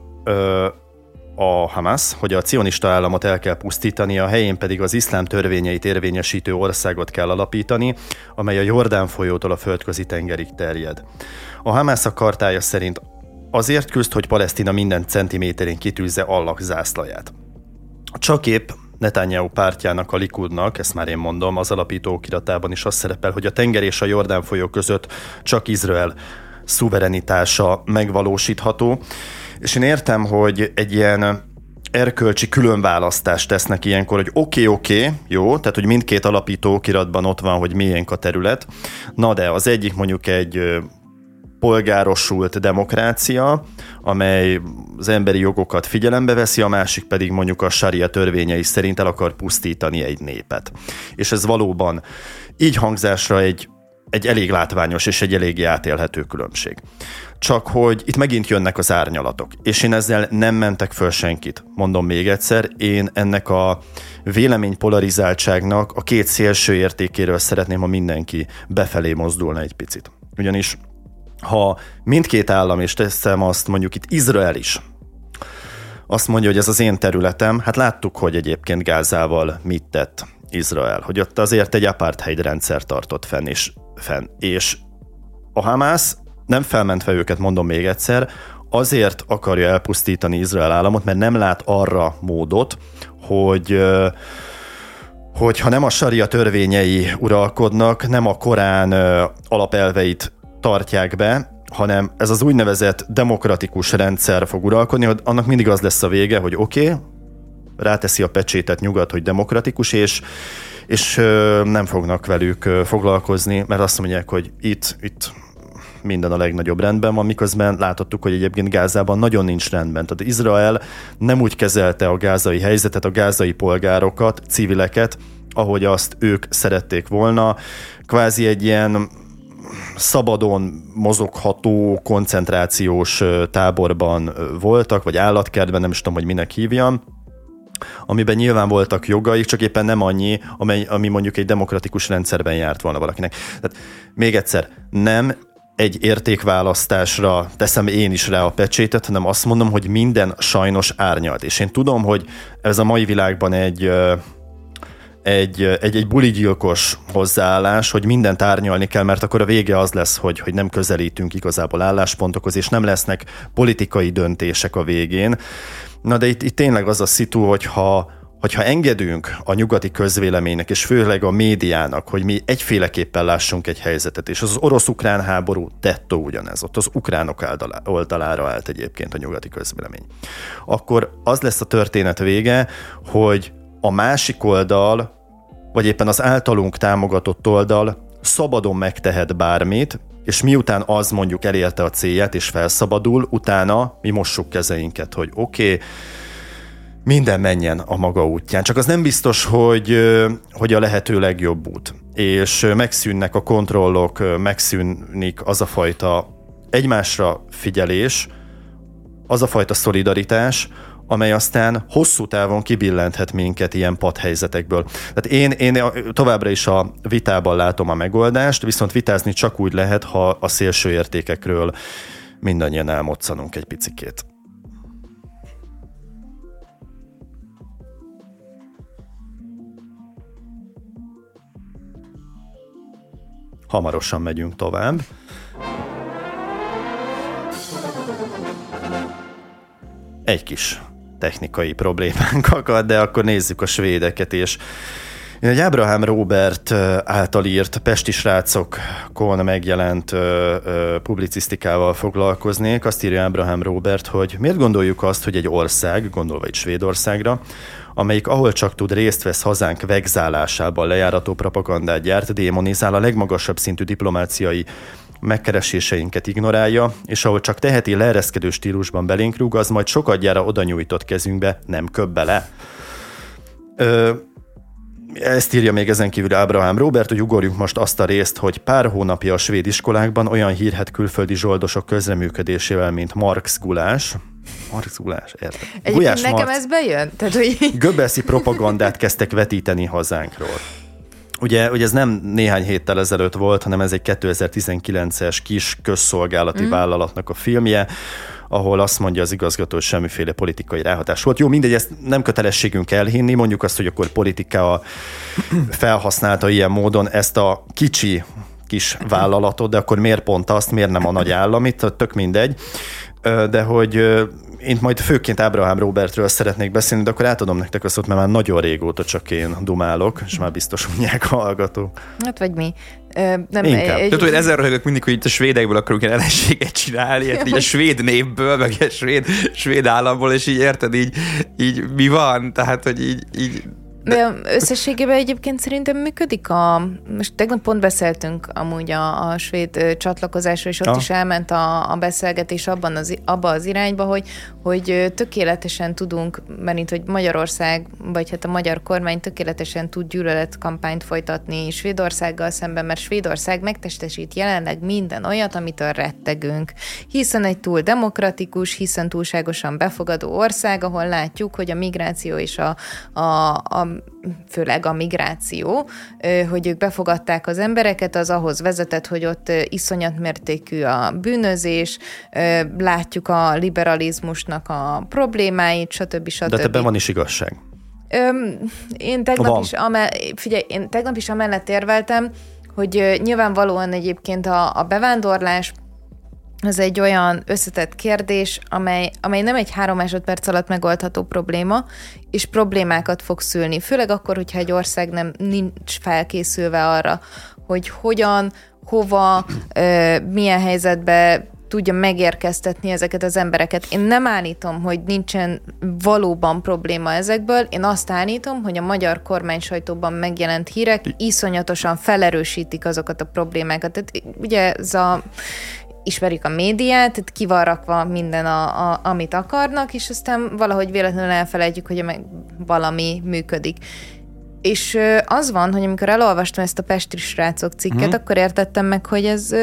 a Hamas, hogy a cionista államot el kell pusztítani, a helyén pedig az iszlám törvényeit érvényesítő országot kell alapítani, amely a Jordán folyótól a földközi tengerig terjed. A Hamas a kartája szerint azért küzd, hogy Palesztina minden centiméterén kitűzze Allah zászlaját. Csak épp Netanyahu pártjának, a Likudnak, ezt már én mondom, az alapító okiratában is az szerepel, hogy a tenger és a Jordán folyó között csak Izrael szuverenitása megvalósítható. És én értem, hogy egy ilyen erkölcsi különválasztást tesznek ilyenkor, hogy oké, okay, oké, okay, jó, tehát hogy mindkét alapító okiratban ott van, hogy milyen a terület, na de az egyik mondjuk egy polgárosult demokrácia, amely az emberi jogokat figyelembe veszi, a másik pedig mondjuk a saria törvényei szerint el akar pusztítani egy népet. És ez valóban így hangzásra egy, egy elég látványos és egy eléggé átélhető különbség. Csak hogy itt megint jönnek az árnyalatok, és én ezzel nem mentek föl senkit. Mondom még egyszer, én ennek a vélemény polarizáltságnak a két szélső értékéről szeretném, ha mindenki befelé mozdulna egy picit. Ugyanis ha mindkét állam, és teszem azt mondjuk itt Izrael is, azt mondja, hogy ez az én területem, hát láttuk, hogy egyébként Gázával mit tett Izrael, hogy ott azért egy apartheid rendszer tartott fenn, és, fenn. és a Hamász nem felmentve őket, mondom még egyszer, azért akarja elpusztítani Izrael államot, mert nem lát arra módot, hogy hogy ha nem a saria törvényei uralkodnak, nem a Korán alapelveit tartják be, hanem ez az úgynevezett demokratikus rendszer fog uralkodni, hogy annak mindig az lesz a vége, hogy oké, okay, ráteszi a pecsétet nyugat, hogy demokratikus, és, és nem fognak velük foglalkozni, mert azt mondják, hogy itt, itt minden a legnagyobb rendben van, miközben láthattuk, hogy egyébként Gázában nagyon nincs rendben. Tehát Izrael nem úgy kezelte a gázai helyzetet, a gázai polgárokat, civileket, ahogy azt ők szerették volna. Kvázi egy ilyen szabadon mozogható koncentrációs táborban voltak, vagy állatkertben, nem is tudom, hogy minek hívjam, amiben nyilván voltak jogaik, csak éppen nem annyi, amely, ami mondjuk egy demokratikus rendszerben járt volna valakinek. Tehát még egyszer, nem egy értékválasztásra teszem én is rá a pecsétet, hanem azt mondom, hogy minden sajnos árnyalt. És én tudom, hogy ez a mai világban egy egy, egy, egy buligyilkos hozzáállás, hogy mindent árnyalni kell, mert akkor a vége az lesz, hogy, hogy nem közelítünk igazából álláspontokhoz, és nem lesznek politikai döntések a végén. Na de itt, itt tényleg az a szitu, hogyha hogyha engedünk a nyugati közvéleménynek, és főleg a médiának, hogy mi egyféleképpen lássunk egy helyzetet, és az orosz-ukrán háború tettó ugyanez, ott az ukránok oldalára állt egyébként a nyugati közvélemény, akkor az lesz a történet vége, hogy a másik oldal, vagy éppen az általunk támogatott oldal szabadon megtehet bármit, és miután az mondjuk elérte a célját és felszabadul, utána mi mossuk kezeinket, hogy oké, okay, minden menjen a maga útján. Csak az nem biztos, hogy, hogy a lehető legjobb út. És megszűnnek a kontrollok, megszűnik az a fajta egymásra figyelés, az a fajta szolidaritás, amely aztán hosszú távon kibillenthet minket ilyen padhelyzetekből. Tehát én, én továbbra is a vitában látom a megoldást, viszont vitázni csak úgy lehet, ha a szélső értékekről mindannyian elmoccanunk egy picikét. Hamarosan megyünk tovább. Egy kis technikai problémánk akad, de akkor nézzük a svédeket, és én egy Abraham Robert által írt Pesti srácokon megjelent publicisztikával foglalkoznék. Azt írja Abraham Robert, hogy miért gondoljuk azt, hogy egy ország, gondolva itt Svédországra, amelyik ahol csak tud részt vesz hazánk vegzálásában lejárató propagandát gyárt, démonizál a legmagasabb szintű diplomáciai megkereséseinket ignorálja, és ahol csak teheti leereszkedő stílusban belénk rúg, az majd sokadjára oda nyújtott kezünkbe nem köbb bele. Ö, ezt írja még ezen kívül Ábrahám Robert, hogy ugorjunk most azt a részt, hogy pár hónapja a svéd iskolákban olyan hírhet külföldi zsoldosok közreműködésével, mint Marx Gulás, Marx Gulás, érted? Gulyás nekem Marx, ez bejön? Tehát, hogy... Göbbelszi propagandát kezdtek vetíteni hazánkról. Ugye, ugye ez nem néhány héttel ezelőtt volt, hanem ez egy 2019-es kis közszolgálati mm. vállalatnak a filmje, ahol azt mondja az igazgató, hogy semmiféle politikai ráhatás volt. Jó, mindegy, ezt nem kötelességünk elhinni, mondjuk azt, hogy akkor politika felhasználta ilyen módon ezt a kicsi kis vállalatot, de akkor miért pont azt, miért nem a nagy államit, tök mindegy. De hogy én majd főként Ábrahám Robertről szeretnék beszélni, de akkor átadom nektek azt, mert már nagyon régóta csak én dumálok, és már biztos unják a hallgató. Hát vagy mi. Ö, nem, Inkább. Egy... Tudod, hogy ezzel röhögök mindig, hogy itt a svédekből akarunk ilyen ellenséget csinálni, ja, így a svéd népből, meg a svéd, svéd államból, és így érted, így, így mi van, tehát, hogy így, így de összességében egyébként szerintem működik a... Most tegnap pont beszéltünk amúgy a, a svéd csatlakozásról, és ott ja. is elment a, a beszélgetés abban az, abba az irányba, hogy, hogy tökéletesen tudunk, mert hogy Magyarország, vagy hát a magyar kormány tökéletesen tud gyűlöletkampányt folytatni Svédországgal szemben, mert Svédország megtestesít jelenleg minden olyat, amitől rettegünk. Hiszen egy túl demokratikus, hiszen túlságosan befogadó ország, ahol látjuk, hogy a migráció és a, a, a főleg a migráció, hogy ők befogadták az embereket, az ahhoz vezetett, hogy ott iszonyat mértékű a bűnözés, látjuk a liberalizmusnak a problémáit, stb. stb. De ebben van is igazság. Öm, én tegnap van. is, amell- figyelj, én tegnap is amellett érveltem, hogy nyilvánvalóan egyébként a, a bevándorlás ez egy olyan összetett kérdés, amely, amely nem egy három másodperc alatt megoldható probléma, és problémákat fog szülni. Főleg akkor, hogyha egy ország nem nincs felkészülve arra, hogy hogyan, hova, milyen helyzetbe tudja megérkeztetni ezeket az embereket. Én nem állítom, hogy nincsen valóban probléma ezekből, én azt állítom, hogy a magyar kormány sajtóban megjelent hírek iszonyatosan felerősítik azokat a problémákat. Tehát ugye ez a ismerik a médiát, tehát ki van rakva minden, a, a, amit akarnak, és aztán valahogy véletlenül elfelejtjük, hogy valami működik. És az van, hogy amikor elolvastam ezt a Pesti srácok cikket, hmm. akkor értettem meg, hogy ez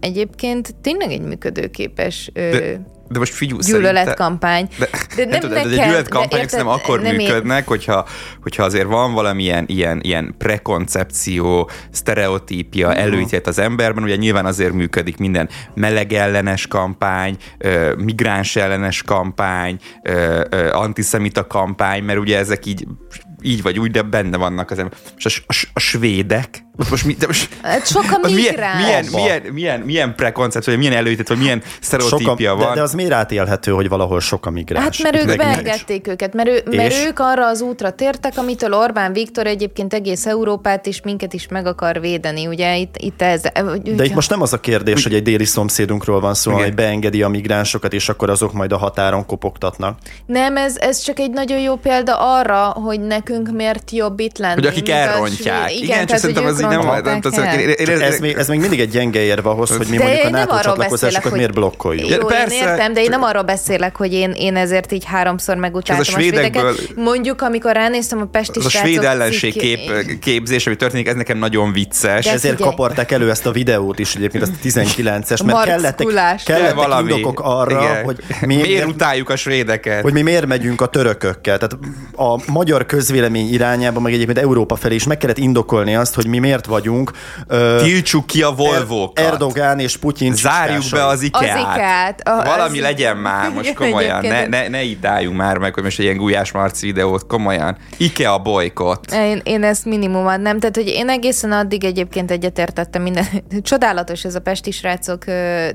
egyébként tényleg egy működőképes de, de most figyelj, gyűlöletkampány. De, de nem, nem, de, de gyűlöletkampányok nem akkor nem működnek, ér... hogyha, hogyha azért van valamilyen ilyen, ilyen prekoncepció, sztereotípia, uh-huh. előítélet az emberben, ugye nyilván azért működik minden meleg ellenes kampány, migráns ellenes kampány, antiszemita kampány, mert ugye ezek így így vagy úgy, de benne vannak az emberek. És a, a, a svédek, most, mi, de most, hát sok a milyen, milyen, milyen, milyen, milyen prekoncepció, vagy milyen előítet, vagy milyen sztereotípia van. De, de, az miért átélhető, hogy valahol sok a migráns? Hát mert ők beengedték őket, mert, ő, mert ők arra az útra tértek, amitől Orbán Viktor egyébként egész Európát és minket is meg akar védeni, ugye itt, itt ez. Ugye? De itt most nem az a kérdés, hogy egy déli szomszédunkról van szó, hogy beengedi a migránsokat, és akkor azok majd a határon kopogtatnak. Nem, ez, ez csak egy nagyon jó példa arra, hogy nekünk miért jobb itt lenni. Hogy akik elrontják. Igen, Igen csak szerintem az így nem, nem ez, ez, még, ez még mindig egy gyenge érve ahhoz, hogy mi de mondjuk a NATO csatlakozásokat hogy... miért blokkoljuk. Jó, Persze, én értem, de én nem arról beszélek, hogy én, én ezért így háromszor megutáltam a, a svédeket. Mondjuk, amikor ránéztem a Pesti Az a svéd ellenség kép, képzés, ami történik, ez nekem nagyon vicces. De ezért kaparták elő ezt a videót is egyébként, azt a 19-es, mert kellettek, kellettek valami, indokok arra, igen. hogy mi, miért utáljuk a svédeket. Hogy mi miért megyünk a törökökkel. Tehát a magyar közvélemény irányába, meg egyébként Európa felé is meg kellett indokolni azt, hogy mi miért vagyunk Tiltsuk ki a Volvo-kat. Erdogán és Putyin Zárjuk be az Ikea-t. Az Ikea-t. A, Valami az... legyen már, most komolyan. Ne, ne, ne itt álljunk már meg, hogy most egy ilyen Gulyás Marci videót, komolyan. Ikea bolykot. Én, én ezt minimum adnám. Tehát, hogy én egészen addig egyébként egyetértettem minden. Csodálatos ez a Pesti srácok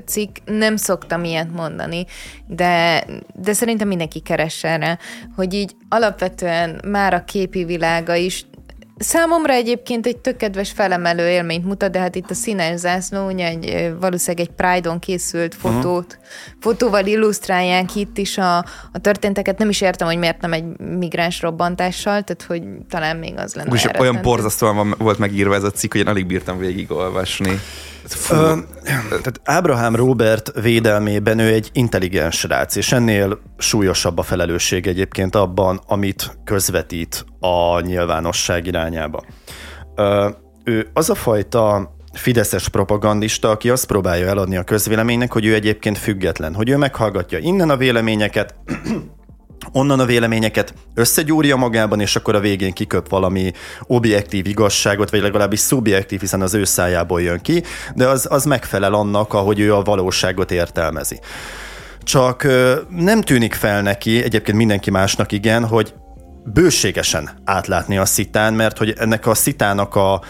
cikk. Nem szoktam ilyet mondani, de, de szerintem mindenki keres erre, hogy így alapvetően már a képi világa is Számomra egyébként egy tök kedves felemelő élményt mutat, de hát itt a színes zászló, ugye egy, valószínűleg egy Pride-on készült fotót, uh-huh. fotóval illusztrálják itt is a, a történteket. Nem is értem, hogy miért nem egy migráns robbantással, tehát hogy talán még az lenne. És olyan borzasztóan volt megírva ez a cikk, hogy én alig bírtam végigolvasni. Fú. Ö, tehát Ábrahám Robert védelmében ő egy intelligens srác, és ennél súlyosabb a felelősség egyébként abban, amit közvetít a nyilvánosság irányába. Ö, ő az a fajta fideszes propagandista, aki azt próbálja eladni a közvéleménynek, hogy ő egyébként független, hogy ő meghallgatja innen a véleményeket, onnan a véleményeket összegyúrja magában, és akkor a végén kiköp valami objektív igazságot, vagy legalábbis szubjektív, hiszen az ő szájából jön ki, de az, az megfelel annak, ahogy ő a valóságot értelmezi. Csak nem tűnik fel neki, egyébként mindenki másnak igen, hogy bőségesen átlátni a szitán, mert hogy ennek a szitának a,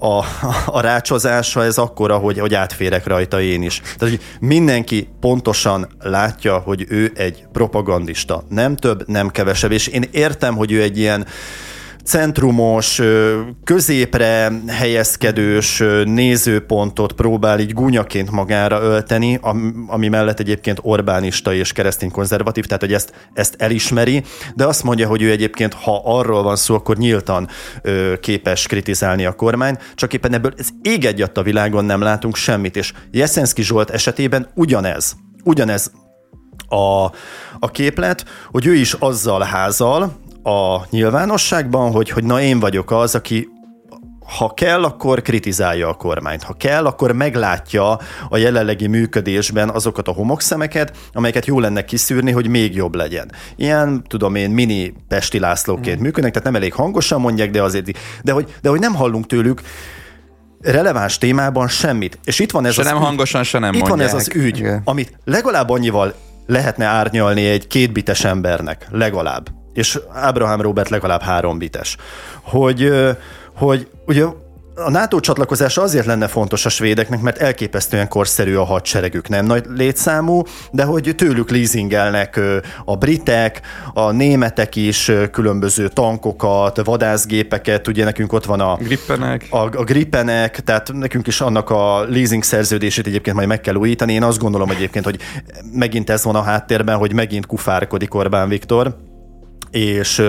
a, a rácsozása ez akkora, hogy, hogy átférek rajta én is. Tehát, hogy mindenki pontosan látja, hogy ő egy propagandista. Nem több, nem kevesebb. És én értem, hogy ő egy ilyen centrumos, középre helyezkedős nézőpontot próbál így gúnyaként magára ölteni, ami mellett egyébként Orbánista és keresztény konzervatív, tehát hogy ezt, ezt elismeri, de azt mondja, hogy ő egyébként, ha arról van szó, akkor nyíltan képes kritizálni a kormány, csak éppen ebből ez ég egyat a világon nem látunk semmit, és Jeszenszki Zsolt esetében ugyanez, ugyanez a, a képlet, hogy ő is azzal házal, a nyilvánosságban, hogy, hogy na én vagyok az, aki ha kell, akkor kritizálja a kormányt. Ha kell, akkor meglátja a jelenlegi működésben azokat a homokszemeket, amelyeket jó lenne kiszűrni, hogy még jobb legyen. Ilyen, tudom én, mini Pesti Lászlóként mm. működnek, tehát nem elég hangosan mondják, de azért, de hogy, de hogy nem hallunk tőlük releváns témában semmit. És itt van ez se az nem ügy, hangosan, se nem Itt mondják. van ez az ügy, Igen. amit legalább annyival lehetne árnyalni egy kétbites embernek, legalább és Abraham Robert legalább három bites, hogy, hogy ugye a NATO csatlakozás azért lenne fontos a svédeknek, mert elképesztően korszerű a hadseregük, nem nagy létszámú, de hogy tőlük leasingelnek a britek, a németek is különböző tankokat, vadászgépeket, ugye nekünk ott van a Grippenek, a, a Grippenek, tehát nekünk is annak a leasing szerződését egyébként majd meg kell újítani. Én azt gondolom egyébként, hogy megint ez van a háttérben, hogy megint kufárkodik Orbán Viktor és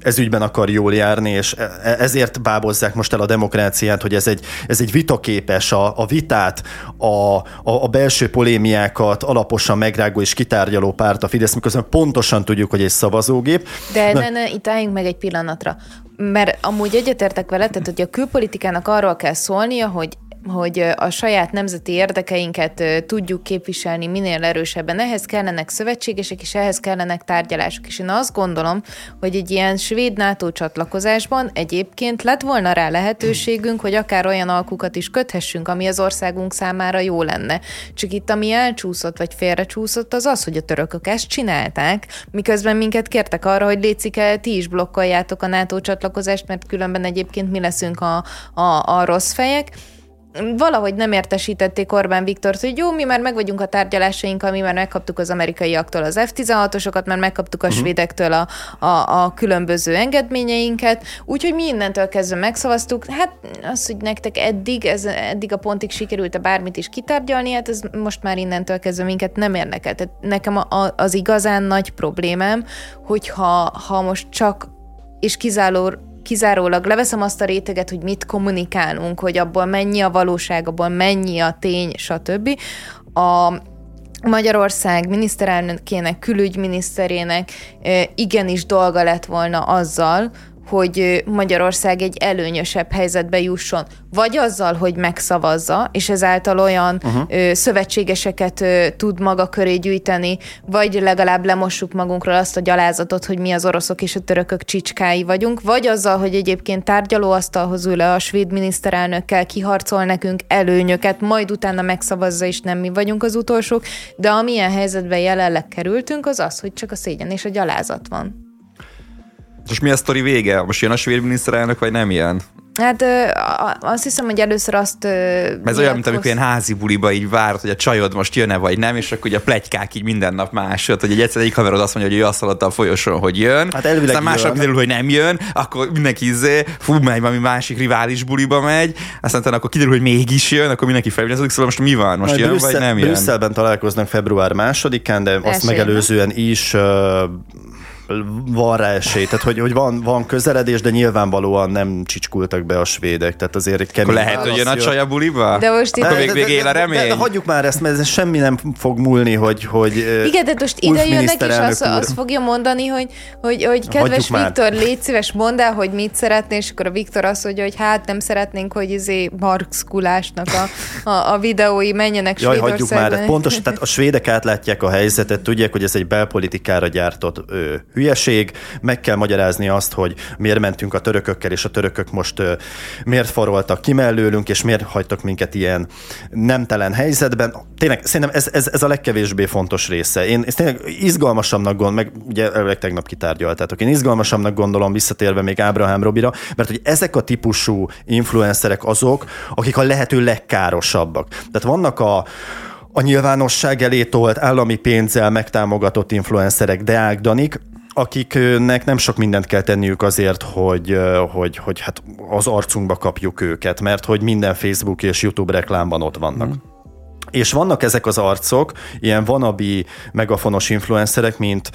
ez ügyben akar jól járni, és e, e, ezért bábozzák most el a demokráciát, hogy ez egy, ez egy vitaképes, a, a vitát, a, a, a belső polémiákat alaposan megrágó és kitárgyaló párt a Fidesz, miközben pontosan tudjuk, hogy egy szavazógép. De ne, ne, itt álljunk meg egy pillanatra mert amúgy egyetértek vele, tehát hogy a külpolitikának arról kell szólnia, hogy hogy a saját nemzeti érdekeinket tudjuk képviselni minél erősebben. Ehhez kellenek szövetségesek, és ehhez kellenek tárgyalások. És én azt gondolom, hogy egy ilyen svéd NATO csatlakozásban egyébként lett volna rá lehetőségünk, hogy akár olyan alkukat is köthessünk, ami az országunk számára jó lenne. Csak itt ami elcsúszott, vagy félrecsúszott, az az, hogy a törökök ezt csinálták, miközben minket kértek arra, hogy létszik el, ti is blokkoljátok a NATO csatlakozást, mert különben egyébként mi leszünk a, a, a rossz fejek valahogy nem értesítették Orbán Viktort, hogy jó, mi már meg vagyunk a tárgyalásainkkal, mi már megkaptuk az amerikaiaktól az F-16-osokat, már megkaptuk a uh-huh. svédektől a, a, a különböző engedményeinket, úgyhogy mi innentől kezdve megszavaztuk. Hát az, hogy nektek eddig, ez, eddig a pontig sikerült-e bármit is kitárgyalni, hát ez most már innentől kezdve minket nem érdekel. Tehát nekem a, a, az igazán nagy problémám, hogyha ha most csak és kizárólag kizárólag leveszem azt a réteget, hogy mit kommunikálunk, hogy abból mennyi a valóság, abból mennyi a tény, stb. A Magyarország miniszterelnökének, külügyminiszterének igenis dolga lett volna azzal, hogy Magyarország egy előnyösebb helyzetbe jusson. Vagy azzal, hogy megszavazza, és ezáltal olyan uh-huh. szövetségeseket tud maga köré gyűjteni, vagy legalább lemossuk magunkról azt a gyalázatot, hogy mi az oroszok és a törökök csicskái vagyunk, vagy azzal, hogy egyébként tárgyalóasztalhoz ül le a svéd miniszterelnökkel, kiharcol nekünk előnyöket, majd utána megszavazza, és nem mi vagyunk az utolsók, de amilyen helyzetben jelenleg kerültünk, az az, hogy csak a szégyen és a gyalázat van. És mi a sztori vége? Most jön a svéd miniszterelnök, vagy nem ilyen? Hát ö, azt hiszem, hogy először azt... Ö, ez olyan, mint amikor ilyen házi buliba így várt, hogy a csajod most jön-e vagy nem, és akkor ugye a plegykák így minden nap másod, hogy egy egyszer egyik haverod azt mondja, hogy ő azt hallotta a folyosón, hogy jön, hát aztán másnap kiderül, hogy nem jön, akkor mindenki izé, fú, megy valami másik rivális buliba megy, aztán utána akkor kiderül, hogy mégis jön, akkor mindenki felvigyázódik, szóval most mi van? Most Majd jön, Brüsszel, vagy nem jön? Brüsszelben találkoznak február másodikán, de azt megelőzően is uh, van rá esély, tehát hogy, hogy van, van közeledés, de nyilvánvalóan nem csicskultak be a svédek, tehát azért kemény Akkor lehet, hogy jön a csaj a buliba? De most itt... Akkor még, még él a remény? De, de, de, hagyjuk már ezt, mert ez semmi nem fog múlni, hogy, hogy Igen, de most ide jönnek, és azt, azt fogja mondani, hogy, hogy, hogy kedves hagyjuk Viktor, már. légy szíves, mondd el, hogy mit szeretnél, és akkor a Viktor azt mondja, hogy hát nem szeretnénk, hogy izé marxkulásnak a, a, a videói menjenek Jaj, hagyjuk már, pontos, tehát a svédek átlátják a helyzetet, tudják, hogy ez egy belpolitikára gyártott ő, hülyeség, meg kell magyarázni azt, hogy miért mentünk a törökökkel, és a törökök most ö, miért faroltak ki mellőlünk, és miért hagytak minket ilyen nemtelen helyzetben. Tényleg, szerintem ez, ez, ez a legkevésbé fontos része. Én ezt tényleg izgalmasabbnak gondolom, meg ugye elvileg tegnap kitárgyaltátok, én izgalmasabbnak gondolom visszatérve még Ábrahám Robira, mert hogy ezek a típusú influencerek azok, akik a lehető legkárosabbak. Tehát vannak a, a nyilvánosság elé tolt állami pénzzel megtámogatott influencerek, Deák Danik, akiknek nem sok mindent kell tenniük azért, hogy, hogy, hogy hát az arcunkba kapjuk őket, mert hogy minden Facebook és YouTube reklámban ott vannak. Mm. És vannak ezek az arcok, ilyen vanabi megafonos influencerek, mint,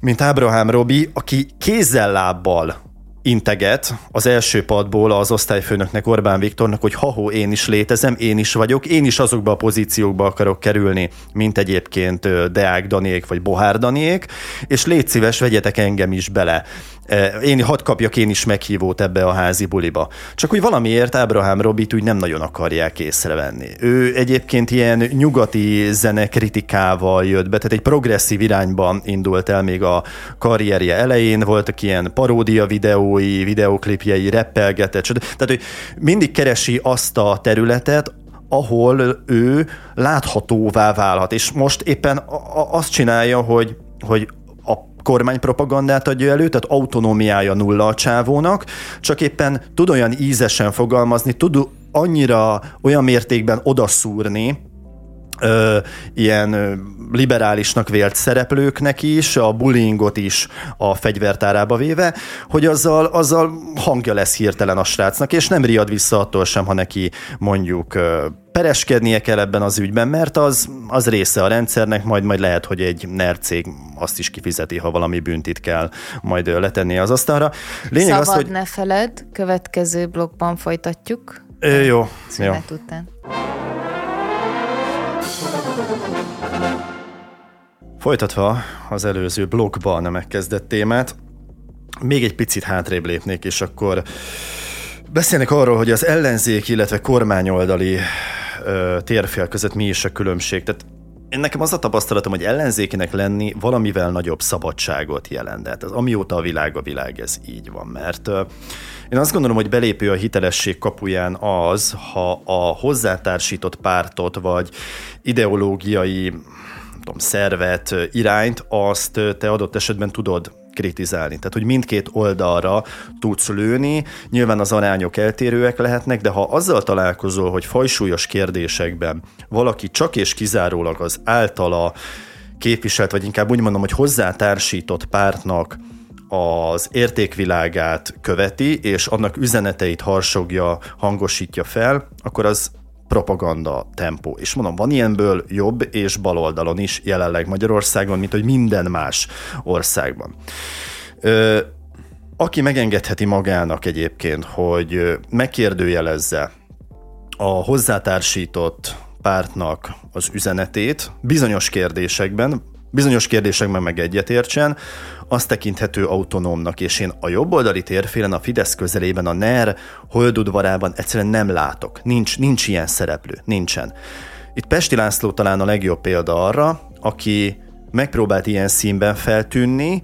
mint Abraham Robi, aki kézzel-lábbal integet az első padból az osztályfőnöknek, Orbán Viktornak, hogy ha én is létezem, én is vagyok, én is azokba a pozíciókba akarok kerülni, mint egyébként Deák Daniék vagy Bohár Daniék, és légy szíves, vegyetek engem is bele. Én hadd kapjak én is meghívót ebbe a házi buliba. Csak hogy valamiért Ábrahám Robit úgy nem nagyon akarják észrevenni. Ő egyébként ilyen nyugati zene kritikával jött be, tehát egy progresszív irányban indult el még a karrierje elején, voltak ilyen paródia videói, videoklipjei, reppelgetett, tehát hogy mindig keresi azt a területet, ahol ő láthatóvá válhat. És most éppen azt csinálja, hogy, hogy kormánypropagandát adja elő, tehát autonómiája nulla a csávónak, csak éppen tud olyan ízesen fogalmazni, tud annyira olyan mértékben odaszúrni, ö, ilyen ö, liberálisnak vélt szereplőknek is, a bullyingot is a fegyvertárába véve, hogy azzal, azzal hangja lesz hirtelen a srácnak, és nem riad vissza attól sem, ha neki mondjuk ö, pereskednie kell ebben az ügyben, mert az, az része a rendszernek, majd majd lehet, hogy egy NER cég azt is kifizeti, ha valami büntit kell majd letenni az asztalra. Lényeg Szabad az, hogy... ne feled, következő blogban folytatjuk. Ö, jó. Szünet jó. után. Folytatva az előző blogban megkezdett témát, még egy picit hátrébb lépnék, és akkor beszélnek arról, hogy az ellenzék, illetve kormányoldali ö, térfél között mi is a különbség. Tehát én nekem az a tapasztalatom, hogy ellenzékinek lenni valamivel nagyobb szabadságot jelent. Tehát az, amióta a világ a világ, ez így van. Mert ö, én azt gondolom, hogy belépő a hitelesség kapuján az, ha a hozzátársított pártot, vagy ideológiai tudom, szervet, irányt, azt te adott esetben tudod kritizálni. Tehát, hogy mindkét oldalra tudsz lőni, nyilván az arányok eltérőek lehetnek, de ha azzal találkozol, hogy fajsúlyos kérdésekben valaki csak és kizárólag az általa képviselt, vagy inkább úgy mondom, hogy hozzátársított pártnak az értékvilágát követi, és annak üzeneteit harsogja, hangosítja fel, akkor az propaganda tempó. És mondom, van ilyenből jobb és baloldalon is jelenleg Magyarországon, mint hogy minden más országban. Ö, aki megengedheti magának egyébként, hogy megkérdőjelezze a hozzátársított pártnak az üzenetét bizonyos kérdésekben, bizonyos kérdésekben meg egyetértsen, az tekinthető autonómnak, és én a jobboldali térfélen, a Fidesz közelében, a NER holdudvarában egyszerűen nem látok. Nincs, nincs ilyen szereplő, nincsen. Itt Pesti László talán a legjobb példa arra, aki megpróbált ilyen színben feltűnni,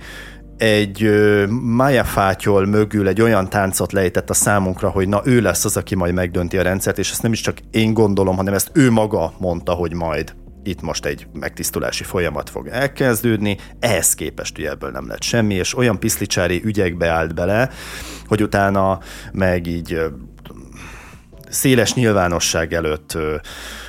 egy Maya fátyol mögül egy olyan táncot lejtett a számunkra, hogy na ő lesz az, aki majd megdönti a rendszert, és ezt nem is csak én gondolom, hanem ezt ő maga mondta, hogy majd itt most egy megtisztulási folyamat fog elkezdődni, ehhez képest ugye ebből nem lett semmi, és olyan piszlicsári ügyekbe állt bele, hogy utána meg így széles nyilvánosság előtt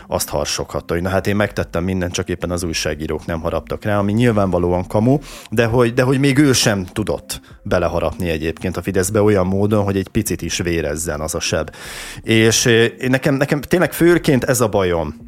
azt harsoghatta, hogy na hát én megtettem mindent, csak éppen az újságírók nem haraptak rá, ami nyilvánvalóan kamu, de hogy, de hogy még ő sem tudott beleharapni egyébként a Fideszbe olyan módon, hogy egy picit is vérezzen az a seb. És nekem, nekem tényleg főként ez a bajom,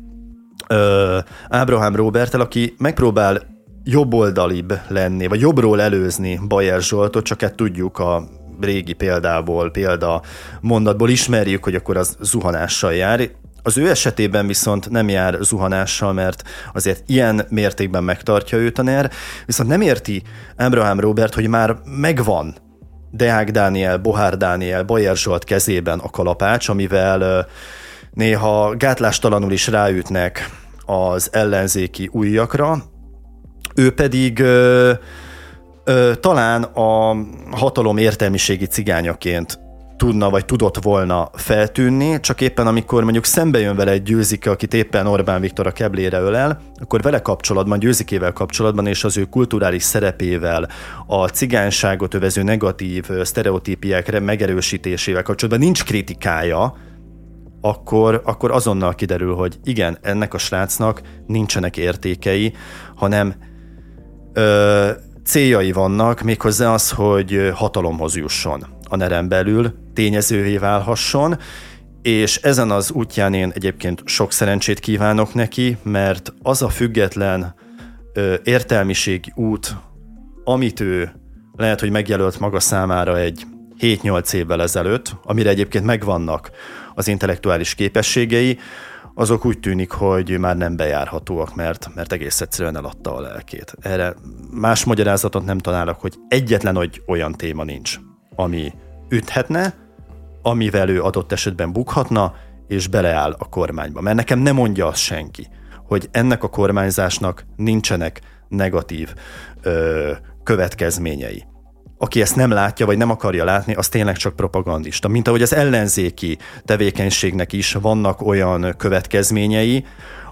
Ábrahám Robertel, aki megpróbál jobboldalibb lenni, vagy jobbról előzni Bajer Zsoltot, csak hát tudjuk a régi példából, példa mondatból ismerjük, hogy akkor az zuhanással jár. Az ő esetében viszont nem jár zuhanással, mert azért ilyen mértékben megtartja őt a NER, viszont nem érti Ábrahám Robert, hogy már megvan Deák Dániel, Bohár Dániel, Bajer Zsolt kezében a kalapács, amivel néha gátlástalanul is ráütnek az ellenzéki újjakra, ő pedig ö, ö, talán a hatalom értelmiségi cigányaként tudna vagy tudott volna feltűnni, csak éppen amikor mondjuk szembe jön vele egy győzike, akit éppen Orbán Viktor a keblére ölel, akkor vele kapcsolatban, győzikével kapcsolatban és az ő kulturális szerepével, a cigányságot övező negatív sztereotípiák megerősítésével kapcsolatban nincs kritikája, akkor, akkor azonnal kiderül, hogy igen, ennek a srácnak nincsenek értékei, hanem ö, céljai vannak, méghozzá az, hogy hatalomhoz jusson a nerem belül, tényezővé válhasson, és ezen az útján én egyébként sok szerencsét kívánok neki, mert az a független ö, értelmiség út, amit ő lehet, hogy megjelölt maga számára egy 7-8 évvel ezelőtt, amire egyébként megvannak az intellektuális képességei, azok úgy tűnik, hogy már nem bejárhatóak, mert, mert egész egyszerűen eladta a lelkét. Erre más magyarázatot nem találok, hogy egyetlen hogy olyan téma nincs, ami üthetne, amivel ő adott esetben bukhatna, és beleáll a kormányba. Mert nekem nem mondja azt senki, hogy ennek a kormányzásnak nincsenek negatív ö, következményei aki ezt nem látja, vagy nem akarja látni, az tényleg csak propagandista. Mint ahogy az ellenzéki tevékenységnek is vannak olyan következményei,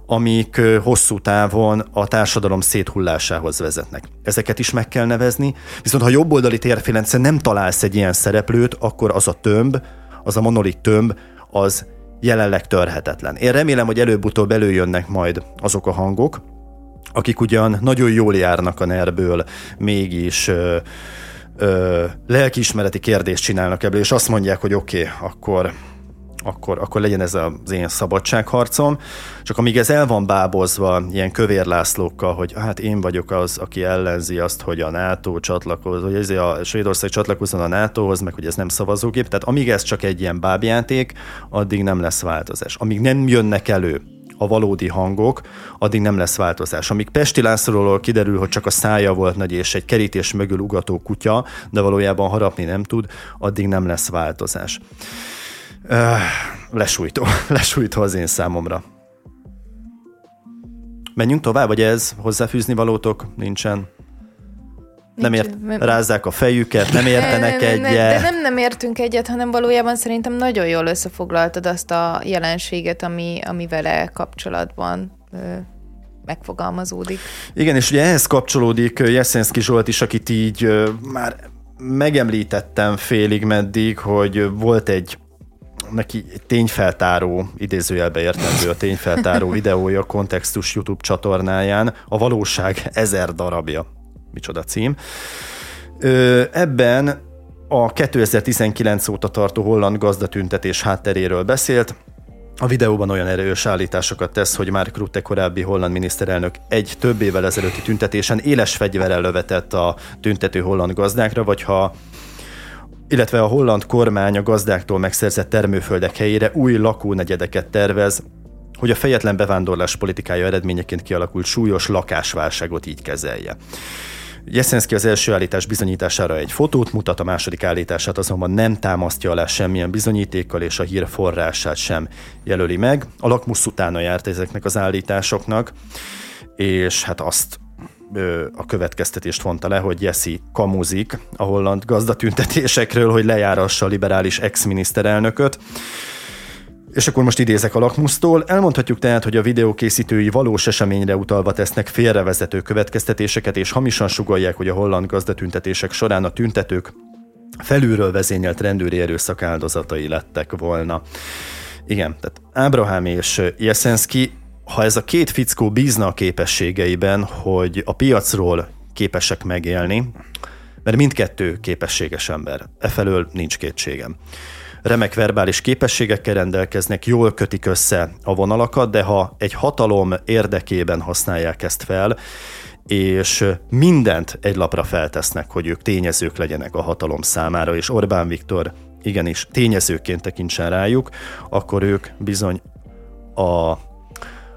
amik hosszú távon a társadalom széthullásához vezetnek. Ezeket is meg kell nevezni, viszont ha jobboldali térfélence nem találsz egy ilyen szereplőt, akkor az a tömb, az a monolit tömb, az jelenleg törhetetlen. Én remélem, hogy előbb-utóbb előjönnek majd azok a hangok, akik ugyan nagyon jól járnak a nerből, mégis ö, ö, lelkiismereti kérdést csinálnak ebből, és azt mondják, hogy oké, okay, akkor akkor, akkor legyen ez az én szabadságharcom. Csak amíg ez el van bábozva ilyen kövér Lászlókkal, hogy hát én vagyok az, aki ellenzi azt, hogy a NATO csatlakoz, hogy ez a Svédország csatlakozzon a NATO-hoz, meg hogy ez nem szavazógép. Tehát amíg ez csak egy ilyen bábjáték, addig nem lesz változás. Amíg nem jönnek elő a valódi hangok, addig nem lesz változás. Amíg Pesti Lászlóról kiderül, hogy csak a szája volt nagy és egy kerítés mögül ugató kutya, de valójában harapni nem tud, addig nem lesz változás. Lesújtó, lesújtó az én számomra. Menjünk tovább, vagy ez hozzáfűzni valótok nincsen? Nem ért, rázzák a fejüket, nem értenek egyet. De nem, nem értünk egyet, hanem valójában szerintem nagyon jól összefoglaltad azt a jelenséget, ami, ami vele kapcsolatban megfogalmazódik. Igen, és ugye ehhez kapcsolódik Jeszenszki Zsolt is, akit így már megemlítettem félig meddig, hogy volt egy neki tényfeltáró, idézőjelbe értendő a tényfeltáró videója, kontextus YouTube csatornáján, a valóság ezer darabja. Micsoda cím. Ebben a 2019 óta tartó holland gazdatüntetés hátteréről beszélt, a videóban olyan erős állításokat tesz, hogy Mark Rutte korábbi holland miniszterelnök egy több évvel ezelőtti tüntetésen éles fegyverrel lövetett a tüntető holland gazdákra, vagy ha illetve a holland kormány a gazdáktól megszerzett termőföldek helyére új lakónegyedeket tervez, hogy a fejetlen bevándorlás politikája eredményeként kialakult súlyos lakásválságot így kezelje. Jeszenszki az első állítás bizonyítására egy fotót mutat, a második állítását azonban nem támasztja alá semmilyen bizonyítékkal, és a hír forrását sem jelöli meg. A lakmusz utána járt ezeknek az állításoknak, és hát azt a következtetést vonta le, hogy Jesse kamuzik a holland gazdatüntetésekről, hogy lejárassa a liberális ex-miniszterelnököt. És akkor most idézek a lakmusztól. Elmondhatjuk tehát, hogy a videókészítői valós eseményre utalva tesznek félrevezető következtetéseket, és hamisan sugalják, hogy a holland gazdatüntetések során a tüntetők felülről vezényelt rendőri erőszak áldozatai lettek volna. Igen, tehát Ábrahám és Jeszenszki ha ez a két fickó bízna a képességeiben, hogy a piacról képesek megélni, mert mindkettő képességes ember, efelől nincs kétségem. Remek verbális képességekkel rendelkeznek, jól kötik össze a vonalakat, de ha egy hatalom érdekében használják ezt fel, és mindent egy lapra feltesznek, hogy ők tényezők legyenek a hatalom számára, és Orbán Viktor igenis tényezőként tekintsen rájuk, akkor ők bizony a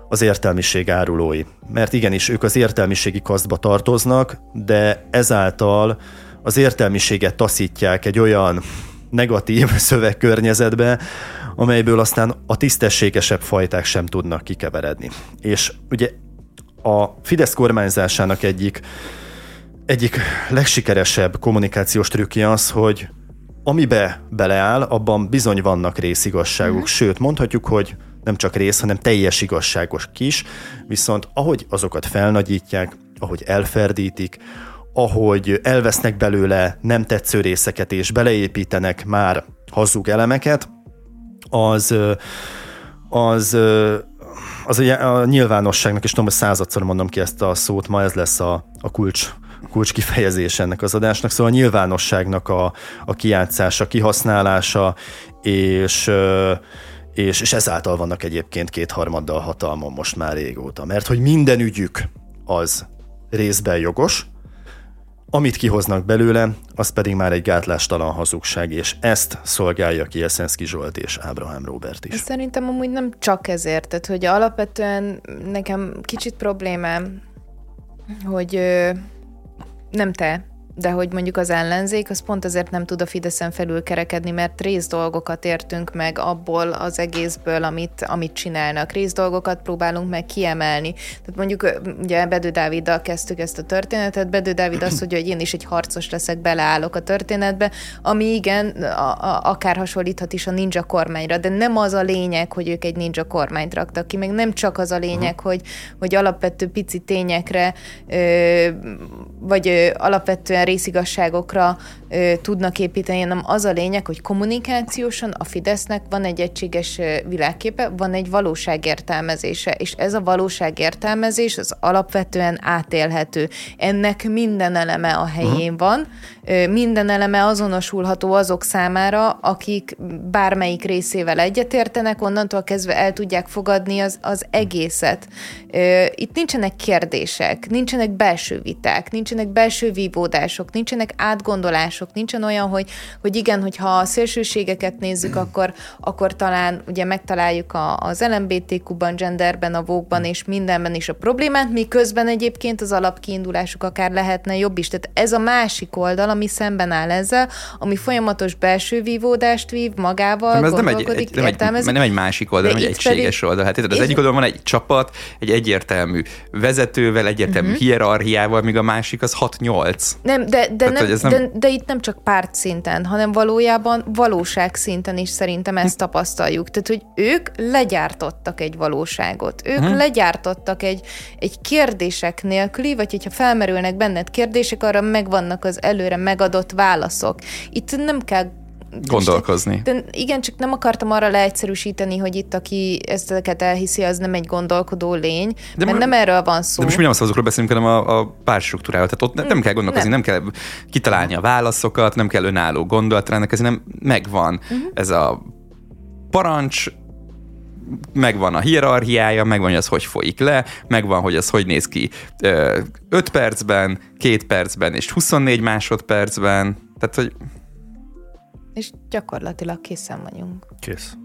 az értelmiség árulói. Mert igenis, ők az értelmiségi kasztba tartoznak, de ezáltal az értelmiséget taszítják egy olyan negatív szövegkörnyezetbe, amelyből aztán a tisztességesebb fajták sem tudnak kikeveredni. És ugye a Fidesz kormányzásának egyik, egyik legsikeresebb kommunikációs trükkje az, hogy amibe beleáll, abban bizony vannak részigazságok, mm. sőt mondhatjuk, hogy nem csak rész, hanem teljes igazságos kis, viszont ahogy azokat felnagyítják, ahogy elferdítik, ahogy elvesznek belőle nem tetsző részeket és beleépítenek már hazug elemeket, az, az, az a nyilvánosságnak, és tudom, hogy századszor mondom ki ezt a szót, ma ez lesz a, a kulcs kulcs kifejezés ennek az adásnak, szóval a nyilvánosságnak a, a kijátszása, kihasználása, és és, és ezáltal vannak egyébként kétharmaddal hatalmon most már régóta. Mert hogy minden ügyük az részben jogos, amit kihoznak belőle, az pedig már egy gátlástalan hazugság, és ezt szolgálja ki Eszenszki Zsolt és Ábrahám Robert is. Szerintem amúgy nem csak ezért, tehát hogy alapvetően nekem kicsit problémám, hogy ö, nem te, de hogy mondjuk az ellenzék, az pont azért nem tud a Fideszen felül kerekedni, mert rész dolgokat értünk meg abból az egészből, amit, amit csinálnak. Rész dolgokat próbálunk meg kiemelni. Tehát mondjuk ugye Bedő Dáviddal kezdtük ezt a történetet, Bedő Dávid azt mondja, hogy én is egy harcos leszek, beleállok a történetbe, ami igen, a, a, akár hasonlíthat is a ninja kormányra, de nem az a lényeg, hogy ők egy ninja kormányt raktak ki, meg nem csak az a lényeg, uh-huh. hogy, hogy alapvető pici tényekre, ö, vagy ö, alapvetően részigasságokra ö, tudnak építeni, hanem az a lényeg, hogy kommunikációsan a Fidesznek van egy egységes világképe, van egy valóságértelmezése, és ez a valóságértelmezés az alapvetően átélhető. Ennek minden eleme a helyén uh-huh. van, minden eleme azonosulható azok számára, akik bármelyik részével egyetértenek, onnantól kezdve el tudják fogadni az, az egészet. Itt nincsenek kérdések, nincsenek belső viták, nincsenek belső vívódások, nincsenek átgondolások, nincsen olyan, hogy, hogy igen, hogyha a szélsőségeket nézzük, akkor, akkor talán ugye megtaláljuk a, az LMBTQ-ban, genderben, a vókban és mindenben is a problémát, miközben egyébként az alapkiindulásuk akár lehetne jobb is. Tehát ez a másik oldal, ami szemben áll ezzel, ami folyamatos belső vívódást vív magával, nem, ez nem egy, egy, nem, egy, nem egy másik oldal, hanem egy egységes pedig... oldal. Hát az és... egyik oldalon van egy csapat, egy egyértelmű vezetővel, egyértelmű uh-huh. hierarchiával, míg a másik az 6-8. Nem, de, de, Tehát, nem, nem... De, de itt nem csak párt szinten, hanem valójában valóság szinten is szerintem ezt tapasztaljuk. Tehát, hogy ők legyártottak egy valóságot. Ők uh-huh. legyártottak egy, egy kérdések nélküli, vagy hogyha felmerülnek benned kérdések, arra megvannak az előre megadott válaszok. Itt nem kell gondolkozni. De igen, csak nem akartam arra leegyszerűsíteni, hogy itt, aki ezeket elhiszi, az nem egy gondolkodó lény, de mert nem erről van szó. De most mi nem azokról beszélünk, hanem a, a párstruktúráról. Tehát ott nem, nem kell gondolkozni, nem. nem kell kitalálni a válaszokat, nem kell önálló gondolatra rendelkezni, nem megvan uh-huh. ez a parancs, megvan a hierarchiája, megvan, hogy az hogy folyik le, megvan, hogy az hogy néz ki 5 percben, 2 percben és 24 másodpercben. Tehát, hogy... És gyakorlatilag készen vagyunk. Kész.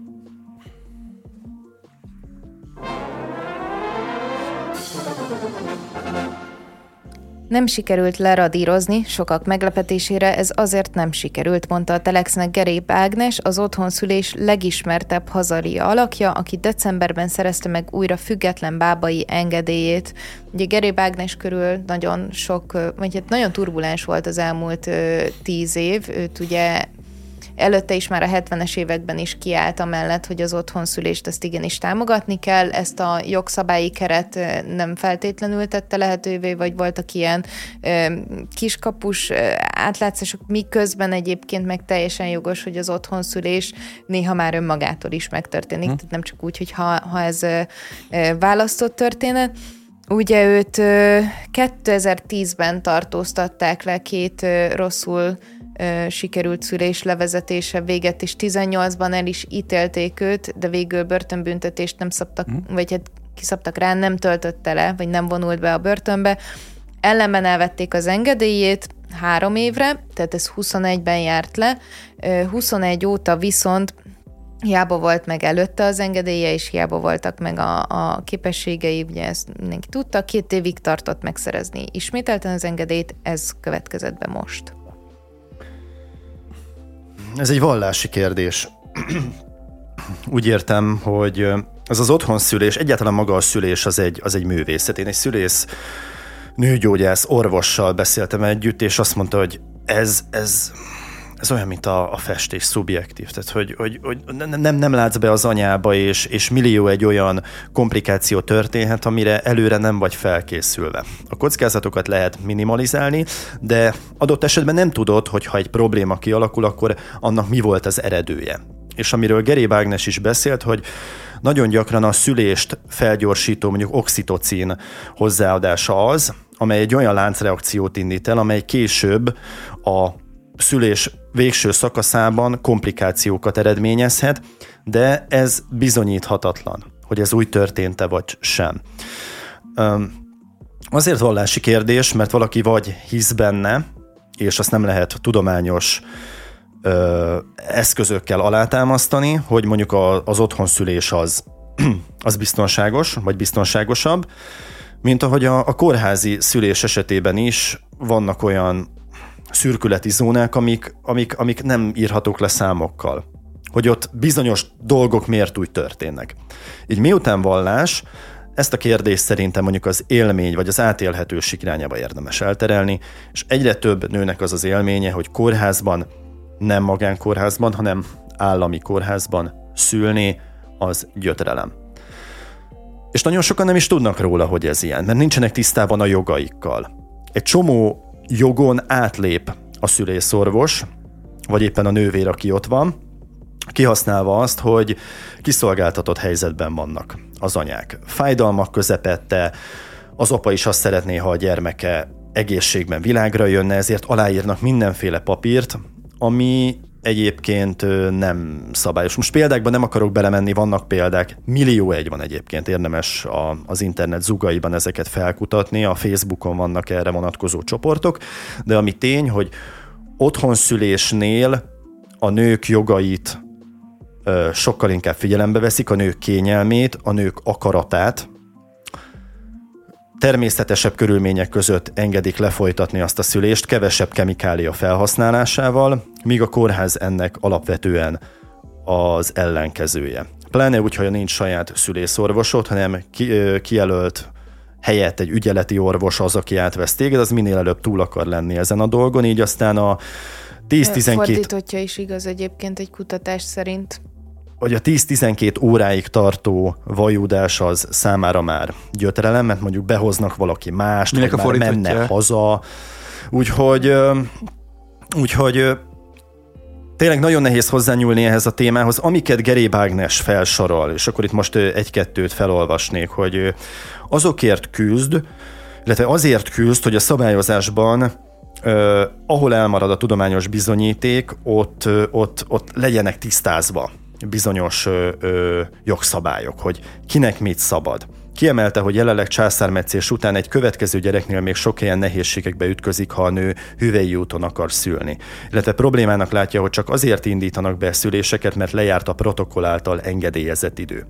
Nem sikerült leradírozni, sokak meglepetésére ez azért nem sikerült, mondta a Telexnek Gerép Ágnes, az otthonszülés legismertebb hazaria alakja, aki decemberben szerezte meg újra független bábai engedélyét. Ugye Gerép Ágnes körül nagyon sok, vagy hát nagyon turbulens volt az elmúlt tíz év, őt ugye Előtte is már a 70-es években is kiállt amellett, hogy az otthonszülést ezt igenis támogatni kell. Ezt a jogszabályi keret nem feltétlenül tette lehetővé, vagy voltak ilyen kiskapus átlátszások, miközben egyébként meg teljesen jogos, hogy az otthonszülés néha már önmagától is megtörténik, hm. tehát nem csak úgy, hogy ha, ha ez választott történet. Ugye őt 2010-ben tartóztatták le két rosszul sikerült szülés levezetése véget, és 18-ban el is ítélték őt, de végül börtönbüntetést nem szabtak, mm. vagy hát kiszabtak rá, nem töltötte le, vagy nem vonult be a börtönbe. Ellenben elvették az engedélyét három évre, tehát ez 21-ben járt le. 21 óta viszont hiába volt meg előtte az engedélye, és hiába voltak meg a, a képességei, ugye ezt mindenki tudta, két évig tartott megszerezni ismételten az engedélyt, ez következett be most. Ez egy vallási kérdés. Úgy értem, hogy ez az otthonszülés, egyáltalán maga a szülés az egy, az egy művészet. Én egy szülész nőgyógyász orvossal beszéltem együtt, és azt mondta, hogy ez, ez, ez olyan, mint a, a festés szubjektív, tehát hogy, hogy, hogy nem, nem látsz be az anyába, és, és millió egy olyan komplikáció történhet, amire előre nem vagy felkészülve. A kockázatokat lehet minimalizálni, de adott esetben nem tudod, hogy ha egy probléma kialakul, akkor annak mi volt az eredője. És amiről Geri Ágnes is beszélt, hogy nagyon gyakran a szülést felgyorsító mondjuk oxitocin hozzáadása az, amely egy olyan láncreakciót indít el, amely később a szülés végső szakaszában komplikációkat eredményezhet, de ez bizonyíthatatlan, hogy ez úgy történt-e vagy sem. Azért vallási kérdés, mert valaki vagy hisz benne, és azt nem lehet tudományos ö, eszközökkel alátámasztani, hogy mondjuk a, az otthonszülés az, az biztonságos, vagy biztonságosabb, mint ahogy a, a kórházi szülés esetében is vannak olyan szürkületi zónák, amik, amik, amik nem írhatók le számokkal. Hogy ott bizonyos dolgok miért úgy történnek. Így miután vallás, ezt a kérdést szerintem mondjuk az élmény vagy az átélhetőség irányába érdemes elterelni, és egyre több nőnek az az élménye, hogy kórházban, nem magánkórházban, hanem állami kórházban szülni, az gyötrelem. És nagyon sokan nem is tudnak róla, hogy ez ilyen, mert nincsenek tisztában a jogaikkal. Egy csomó jogon átlép a szülészorvos, vagy éppen a nővér, aki ott van, kihasználva azt, hogy kiszolgáltatott helyzetben vannak az anyák. Fájdalmak közepette, az apa is azt szeretné, ha a gyermeke egészségben világra jönne, ezért aláírnak mindenféle papírt, ami egyébként nem szabályos. Most példákban nem akarok belemenni, vannak példák, millió egy van egyébként, érdemes a, az internet zugaiban ezeket felkutatni, a Facebookon vannak erre vonatkozó csoportok, de ami tény, hogy otthonszülésnél a nők jogait sokkal inkább figyelembe veszik, a nők kényelmét, a nők akaratát, természetesebb körülmények között engedik lefolytatni azt a szülést, kevesebb kemikália felhasználásával, míg a kórház ennek alapvetően az ellenkezője. Pláne úgy, hogy nincs saját szülészorvosod, hanem ki, kijelölt helyett egy ügyeleti orvos az, aki átvesz téged, az minél előbb túl akar lenni ezen a dolgon, így aztán a 10-12... Fordítottja is igaz egyébként egy kutatás szerint hogy a 10-12 óráig tartó vajúdás az számára már gyötrelem, mert mondjuk behoznak valaki mást, Minek a már menne haza. Úgyhogy, úgyhogy tényleg nagyon nehéz hozzányúlni ehhez a témához, amiket Geri Bágnes felsorol, és akkor itt most egy-kettőt felolvasnék, hogy azokért küzd, illetve azért küzd, hogy a szabályozásban Uh, ahol elmarad a tudományos bizonyíték, ott, ott, ott legyenek tisztázva bizonyos ö, ö, jogszabályok, hogy kinek mit szabad. Kiemelte, hogy jelenleg császármetszés után egy következő gyereknél még sok helyen nehézségekbe ütközik, ha a nő hüvei úton akar szülni. Illetve problémának látja, hogy csak azért indítanak be szüléseket, mert lejárt a protokoll által engedélyezett idő.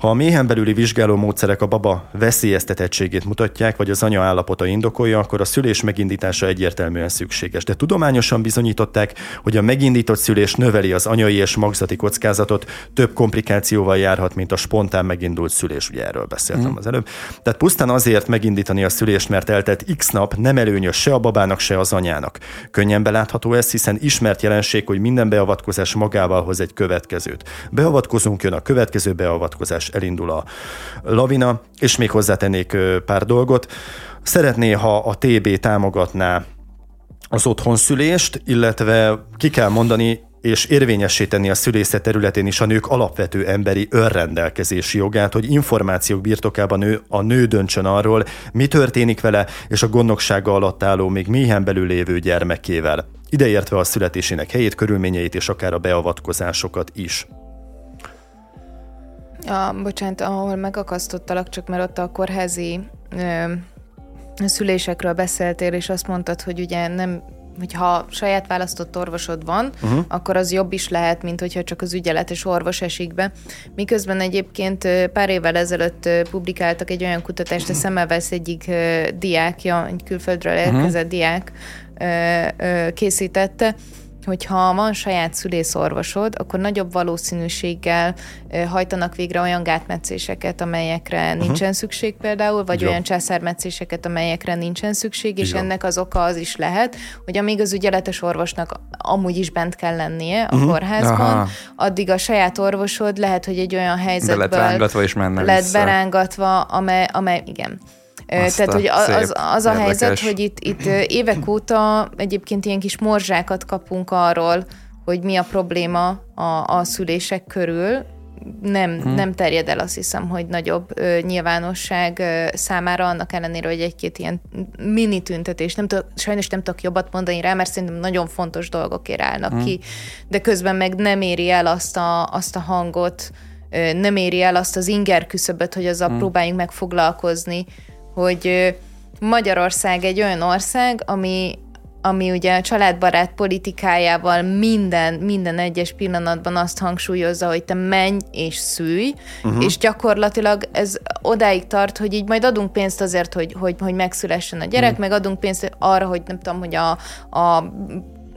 Ha a méhen belüli vizsgáló módszerek a baba veszélyeztetettségét mutatják, vagy az anya állapota indokolja, akkor a szülés megindítása egyértelműen szükséges. De tudományosan bizonyították, hogy a megindított szülés növeli az anyai és magzati kockázatot, több komplikációval járhat, mint a spontán megindult szülés. Ugye erről beszéltem mm. az előbb. Tehát pusztán azért megindítani a szülést, mert eltelt x nap nem előnyös se a babának, se az anyának. Könnyen belátható ez, hiszen ismert jelenség, hogy minden beavatkozás magával hoz egy következőt. Beavatkozunk, jön a következő beavatkozás elindul a lavina, és még hozzátennék pár dolgot. Szeretné, ha a TB támogatná az otthonszülést, illetve ki kell mondani, és érvényesíteni a szülészet területén is a nők alapvető emberi önrendelkezési jogát, hogy információk birtokában nő, a nő döntsön arról, mi történik vele, és a gondnoksága alatt álló, még méhen belül lévő gyermekével, ideértve a születésének helyét, körülményeit és akár a beavatkozásokat is. A, bocsánat, ahol megakasztottalak, csak mert ott a kórházi ö, szülésekről beszéltél, és azt mondtad, hogy ugye nem hogyha saját választott orvosod van, uh-huh. akkor az jobb is lehet, mint hogyha csak az ügyeletes orvos esik be. Miközben egyébként pár évvel ezelőtt publikáltak egy olyan kutatást, a Szemmelweis egyik diákja, egy külföldről mhm. érkezett uh-huh. diák készítette, hogyha van saját szülészorvosod, akkor nagyobb valószínűséggel hajtanak végre olyan gátmetszéseket, amelyekre uh-huh. nincsen szükség például, vagy Jó. olyan császármetszéseket, amelyekre nincsen szükség, és Igen. ennek az oka az is lehet, hogy amíg az ügyeletes orvosnak amúgy is bent kell lennie a uh-huh. kórházban, Aha. addig a saját orvosod lehet, hogy egy olyan helyzetből lett rángatva és lett vissza. berángatva, amely, amely igen. Azt Tehát, hogy az, az, az a helyzet, hogy itt, itt évek óta egyébként ilyen kis morzsákat kapunk arról, hogy mi a probléma a, a szülések körül, nem, hmm. nem terjed el azt hiszem, hogy nagyobb ö, nyilvánosság ö, számára, annak ellenére, hogy egy-két ilyen mini tüntetés, nem tudok, sajnos nem tudok jobbat mondani rá, mert szerintem nagyon fontos dolgokért állnak hmm. ki, de közben meg nem éri el azt a, azt a hangot, ö, nem éri el azt az inger küszöböt, hogy azzal hmm. próbáljunk meg foglalkozni, hogy Magyarország egy olyan ország, ami ami ugye a családbarát politikájával minden, minden egyes pillanatban azt hangsúlyozza, hogy te menj és szülj, uh-huh. és gyakorlatilag ez odáig tart, hogy így majd adunk pénzt azért, hogy, hogy, hogy megszülessen a gyerek, uh-huh. meg adunk pénzt arra, hogy nem tudom, hogy a, a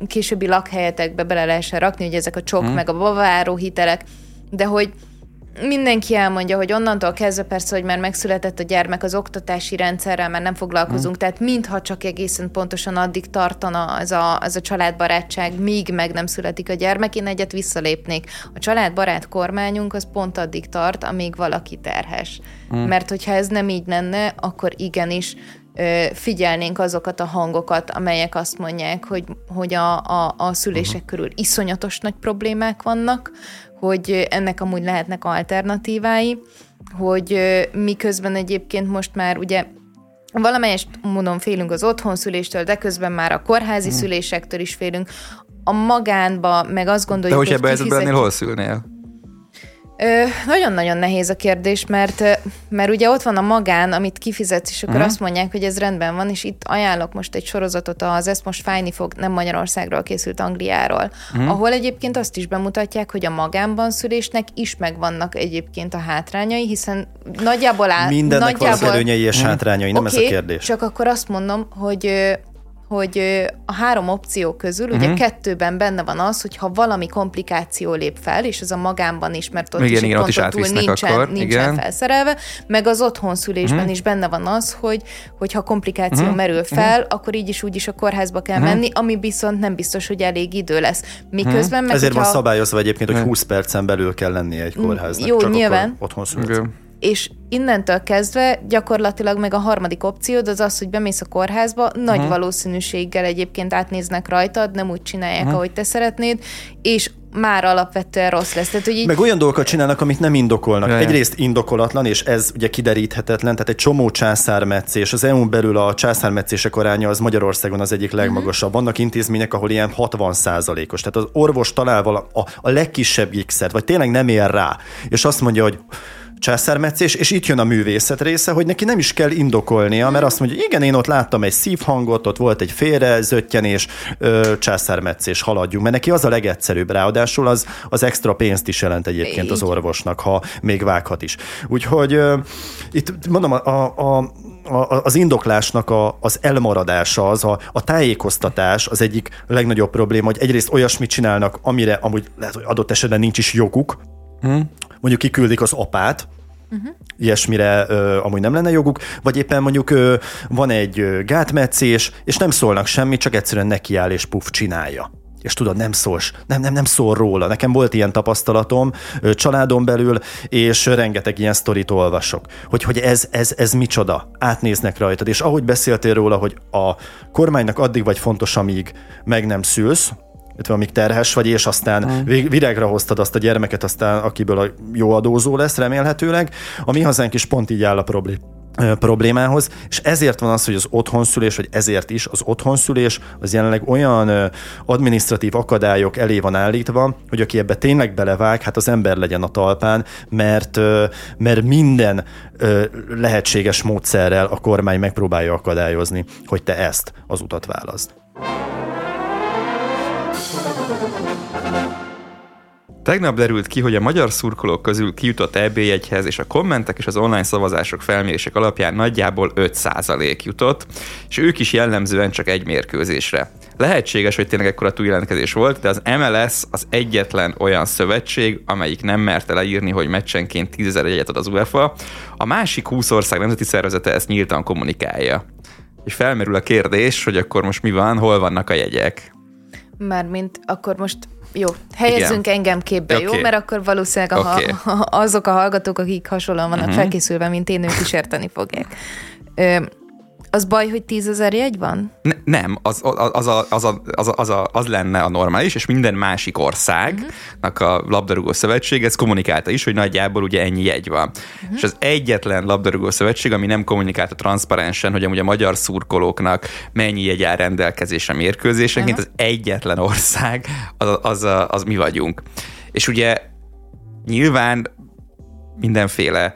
későbbi lakhelyetekbe bele lehessen rakni, hogy ezek a csok, uh-huh. meg a baváró hitelek, de hogy mindenki elmondja, hogy onnantól kezdve persze, hogy már megszületett a gyermek, az oktatási rendszerrel már nem foglalkozunk, mm. tehát mintha csak egészen pontosan addig tartana ez a, ez a családbarátság, míg meg nem születik a gyermek, én egyet visszalépnék. A családbarát kormányunk az pont addig tart, amíg valaki terhes. Mm. Mert hogyha ez nem így lenne, akkor igenis figyelnénk azokat a hangokat, amelyek azt mondják, hogy, hogy a, a, a szülések uh-huh. körül iszonyatos nagy problémák vannak, hogy ennek amúgy lehetnek alternatívái, hogy miközben egyébként most már ugye valamelyest módon félünk az otthonszüléstől, de közben már a kórházi hmm. szülésektől is félünk. A magánba meg azt gondoljuk, De hogy ebben kifizet... helyzetben hol szülnél? Nagyon-nagyon nehéz a kérdés, mert, mert ugye ott van a magán, amit kifizetsz, és akkor uh-huh. azt mondják, hogy ez rendben van, és itt ajánlok most egy sorozatot, az ezt most fájni fog, nem Magyarországról készült Angliáról, uh-huh. ahol egyébként azt is bemutatják, hogy a magánban szülésnek is megvannak egyébként a hátrányai, hiszen nagyjából áll... Mindennek nagyjából, van az előnyei és hátrányai, nem okay, ez a kérdés. csak akkor azt mondom, hogy hogy a három opció közül uh-huh. ugye mhm. kettőben benne van az, hogy ha valami komplikáció lép fel, és az a magánban is, mert ott igen, is igen, ott is túl nincsen, akkor, nincsen igen. felszerelve, meg az otthonszülésben uh-huh. is benne van az, hogy hogyha komplikáció uh-huh. merül fel, uh-huh. akkor így is úgy is a kórházba kell uh-huh. menni, ami viszont nem biztos, hogy elég idő lesz. Miközben uh-huh. meg, Ezért hogyha... van szabályozva egyébként, hogy 20 percen belül kell lennie egy kórháznak. Jó, csak nyilván. Otthon és innentől kezdve gyakorlatilag meg a harmadik opciód az az, hogy bemész a kórházba, nagy uh-huh. valószínűséggel egyébként átnéznek rajtad, nem úgy csinálják, uh-huh. ahogy te szeretnéd, és már alapvetően rossz lesz. Tehát, hogy így... Meg olyan dolgokat csinálnak, amit nem indokolnak. Jaj. Egyrészt indokolatlan, és ez ugye kideríthetetlen, tehát egy csomó császármetszés. Az EU-n belül a császármetszések aránya az Magyarországon az egyik legmagasabb. Uh-huh. Vannak intézmények, ahol ilyen 60 százalékos. Tehát az orvos talál a, a, a legkisebb x vagy tényleg nem ér rá, és azt mondja, hogy császármetszés, és itt jön a művészet része, hogy neki nem is kell indokolnia, mert azt mondja, igen, én ott láttam egy szívhangot, ott volt egy félre zöttyenés, császármetszés, haladjunk, mert neki az a legegyszerűbb, ráadásul az, az extra pénzt is jelent egyébként az orvosnak, ha még vághat is. Úgyhogy uh, itt mondom, a, a, a az indoklásnak a, az elmaradása, az a, a tájékoztatás az egyik legnagyobb probléma, hogy egyrészt olyasmit csinálnak, amire amúgy lehet, hogy adott esetben nincs is joguk, hmm. mondjuk kiküldik az apát, uh-huh. ilyesmire ö, amúgy nem lenne joguk, vagy éppen mondjuk ö, van egy ö, gátmetszés, és nem szólnak semmit, csak egyszerűen nekiáll és puf csinálja és tudod, nem szólsz, nem, nem, nem szól róla. Nekem volt ilyen tapasztalatom családon belül, és rengeteg ilyen sztorit olvasok, hogy, hogy ez, ez, ez micsoda, átnéznek rajtad, és ahogy beszéltél róla, hogy a kormánynak addig vagy fontos, amíg meg nem szülsz, illetve amíg terhes vagy, és aztán mm. virágra hoztad azt a gyermeket, aztán akiből a jó adózó lesz remélhetőleg. A mi hazánk is pont így áll a problém problémához, és ezért van az, hogy az otthonszülés, vagy ezért is az otthonszülés az jelenleg olyan administratív akadályok elé van állítva, hogy aki ebbe tényleg belevág, hát az ember legyen a talpán, mert, mert minden lehetséges módszerrel a kormány megpróbálja akadályozni, hogy te ezt az utat válaszd. Tegnap derült ki, hogy a magyar szurkolók közül kijutott EB jegyhez, és a kommentek és az online szavazások felmérések alapján nagyjából 5% jutott, és ők is jellemzően csak egy mérkőzésre. Lehetséges, hogy tényleg ekkora túljelentkezés volt, de az MLS az egyetlen olyan szövetség, amelyik nem merte leírni, hogy meccsenként 10 jegyet ad az UEFA. A másik 20 ország nemzeti szervezete ezt nyíltan kommunikálja. És felmerül a kérdés, hogy akkor most mi van, hol vannak a jegyek. Mármint akkor most jó, helyezzünk Igen. engem képbe, okay. jó? Mert akkor valószínűleg a, okay. azok a hallgatók, akik hasonlóan vannak uh-huh. felkészülve, mint én, ők is érteni fogják. Ö, az baj, hogy tízezer jegy van? Ne, nem, az, az, az, a, az, a, az, a, az, a, az lenne a normális, és minden másik országnak a labdarúgó szövetség ezt kommunikálta is, hogy nagyjából ugye ennyi jegy van. Uh-huh. És az egyetlen labdarúgó szövetség, ami nem kommunikálta transzparensen, hogy amúgy a magyar szurkolóknak mennyi jegy áll rendelkezésre mérkőzésenként, uh-huh. az egyetlen ország, az, az, az, az mi vagyunk. És ugye nyilván mindenféle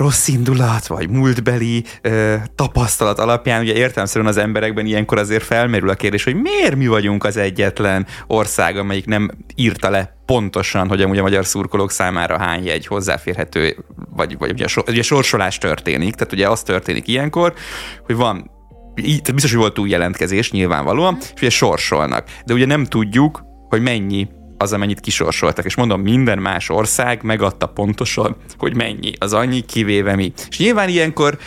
rossz indulat, vagy múltbeli ö, tapasztalat alapján, ugye értelmszerűen az emberekben ilyenkor azért felmerül a kérdés, hogy miért mi vagyunk az egyetlen ország, amelyik nem írta le pontosan, hogy amúgy a magyar szurkolók számára hány jegy hozzáférhető, vagy, vagy ugye, ugye sorsolás történik, tehát ugye az történik ilyenkor, hogy van tehát biztos, hogy volt túl jelentkezés nyilvánvalóan, és ugye sorsolnak. De ugye nem tudjuk, hogy mennyi az, amennyit kisorsoltak. És mondom, minden más ország megadta pontosan, hogy mennyi az annyi, kivéve mi. És nyilván ilyenkor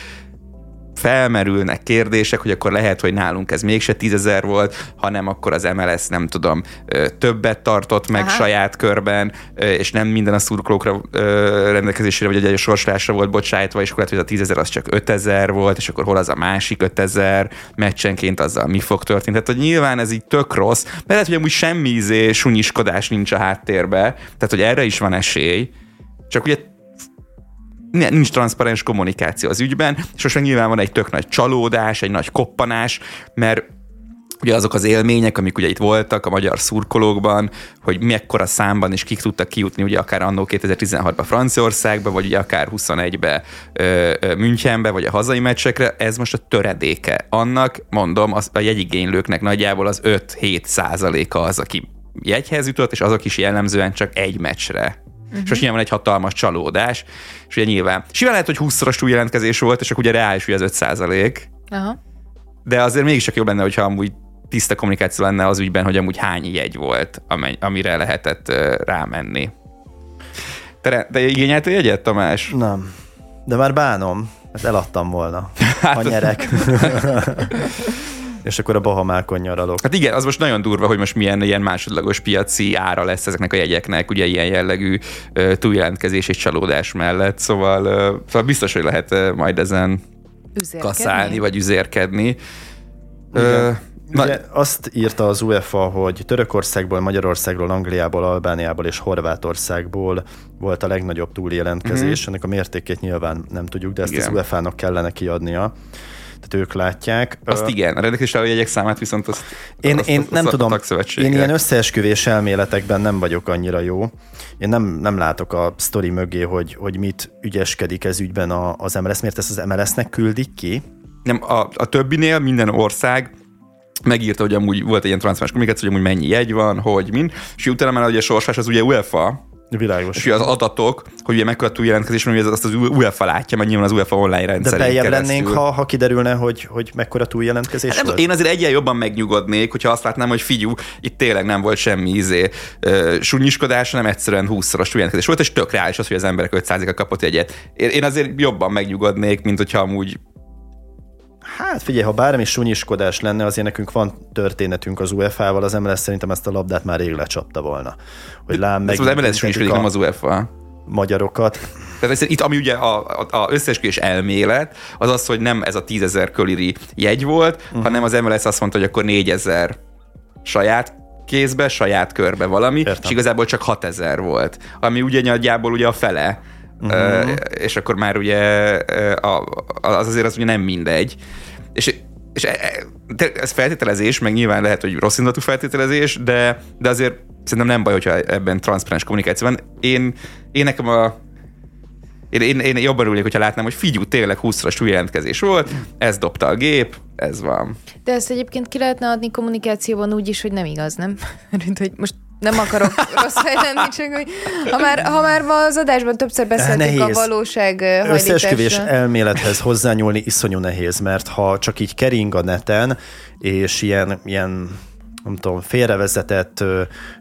felmerülnek kérdések, hogy akkor lehet, hogy nálunk ez mégse tízezer volt, hanem akkor az MLS nem tudom, többet tartott meg Aha. saját körben, és nem minden a szurkolókra rendelkezésére, vagy egy sorslásra volt bocsájtva, és akkor lehet, hogy a tízezer az csak 5000 volt, és akkor hol az a másik 5000 meccsenként azzal mi fog történni. Tehát, hogy nyilván ez így tök rossz, mert lehet, hogy amúgy semmi izé, sunyiskodás nincs a háttérbe, tehát, hogy erre is van esély, csak ugye nincs transzparens kommunikáció az ügyben, és most nyilván van egy tök nagy csalódás, egy nagy koppanás, mert ugye azok az élmények, amik ugye itt voltak a magyar szurkolókban, hogy mekkora számban is kik tudtak kijutni, ugye akár annó 2016-ban Franciaországba, vagy ugye akár 21-be Münchenbe, vagy a hazai meccsekre, ez most a töredéke. Annak, mondom, az, a jegyigénylőknek nagyjából az 5-7 százaléka az, aki jegyhez jutott, és azok is jellemzően csak egy meccsre Uh-huh. És most nyilván egy hatalmas csalódás, és ugye nyilván, simán lehet, hogy 20-szoros túljelentkezés volt, és akkor ugye reális, hogy az 5 százalék. Uh-huh. De azért mégis csak jobb lenne, hogyha amúgy tiszta kommunikáció lenne az ügyben, hogy amúgy hány jegy volt, amire lehetett uh, rámenni. Te, te igényeltél jegyet, Tamás? Nem. De már bánom, mert eladtam volna. Hát, a nyerek. és akkor a Bahamákon nyaralok. Hát igen, az most nagyon durva, hogy most milyen ilyen másodlagos piaci ára lesz ezeknek a jegyeknek, ugye ilyen jellegű uh, túljelentkezés és csalódás mellett, szóval, uh, szóval biztos, hogy lehet uh, majd ezen üzérkedni? kaszálni, vagy üzérkedni. Igen. Uh, Ugye azt írta az UEFA, hogy Törökországból, Magyarországról, Angliából, Albániából és Horvátországból volt a legnagyobb túljelentkezés. Mm-hmm. Ennek a mértékét nyilván nem tudjuk, de ezt Igen. az UEFA-nak kellene kiadnia ők látják. Azt igen, a rendelkezésre jegyek számát viszont azt, én, azt, én azt, nem azt tudom, én ilyen összeesküvés elméletekben nem vagyok annyira jó. Én nem, nem látok a sztori mögé, hogy, hogy mit ügyeskedik ez ügyben a, az MLS, miért ezt az MLS-nek küldik ki? Nem, a, a többinél minden ország megírta, hogy amúgy volt egy ilyen transzfás kommunikáció, hogy amúgy mennyi jegy van, hogy mind, és utána már ugye a sorsás az ugye UEFA, Világos. És az adatok, hogy ugye mekkora túljelentkezés, hogy azt az UEFA látja, mert nyilván az UEFA online rendszer. De beljebb lennénk, ha, ha kiderülne, hogy, hogy mekkora túljelentkezés hát, volt? Én azért egyen jobban megnyugodnék, hogyha azt látnám, hogy figyú, itt tényleg nem volt semmi izé, uh, sunyiskodás, hanem egyszerűen 20-szoros túljelentkezés volt, és tök reális az, hogy az emberek 5%-a kapott egyet. Én, én azért jobban megnyugodnék, mint hogyha amúgy Hát figyelj, ha bármi sunyiskodás lenne, azért nekünk van történetünk az UEFA-val, az MLS szerintem ezt a labdát már rég lecsapta volna. Hogy lám meg. Az MLS is nem az UEFA. Magyarokat. Tehát itt, ami ugye a, a, a összeesküvés elmélet, az az, hogy nem ez a tízezer köliri jegy volt, uh-huh. hanem az MLS azt mondta, hogy akkor négyezer saját kézbe, saját körbe valami, Értem. és igazából csak 6000 volt, ami ugye nagyjából ugye a fele uh-huh. és akkor már ugye az azért az ugye nem mindegy. És és e, e, ez feltételezés, meg nyilván lehet, hogy rossz indulatú feltételezés, de, de azért szerintem nem baj, hogyha ebben transzparens kommunikáció van. Én, én nekem a én, én, én jobban örülnék, hogyha látnám, hogy figyú, tényleg 20-as jelentkezés volt, ez dobta a gép, ez van. De ezt egyébként ki lehetne adni kommunikációban úgy is, hogy nem igaz, nem? hogy most nem akarok rossz fej lenni, csak hogy ha már, ha már ma az adásban többször beszéltünk a valóság Összeesküvés elmélethez hozzányúlni iszonyú nehéz, mert ha csak így kering a neten, és ilyen, ilyen nem tudom, félrevezetett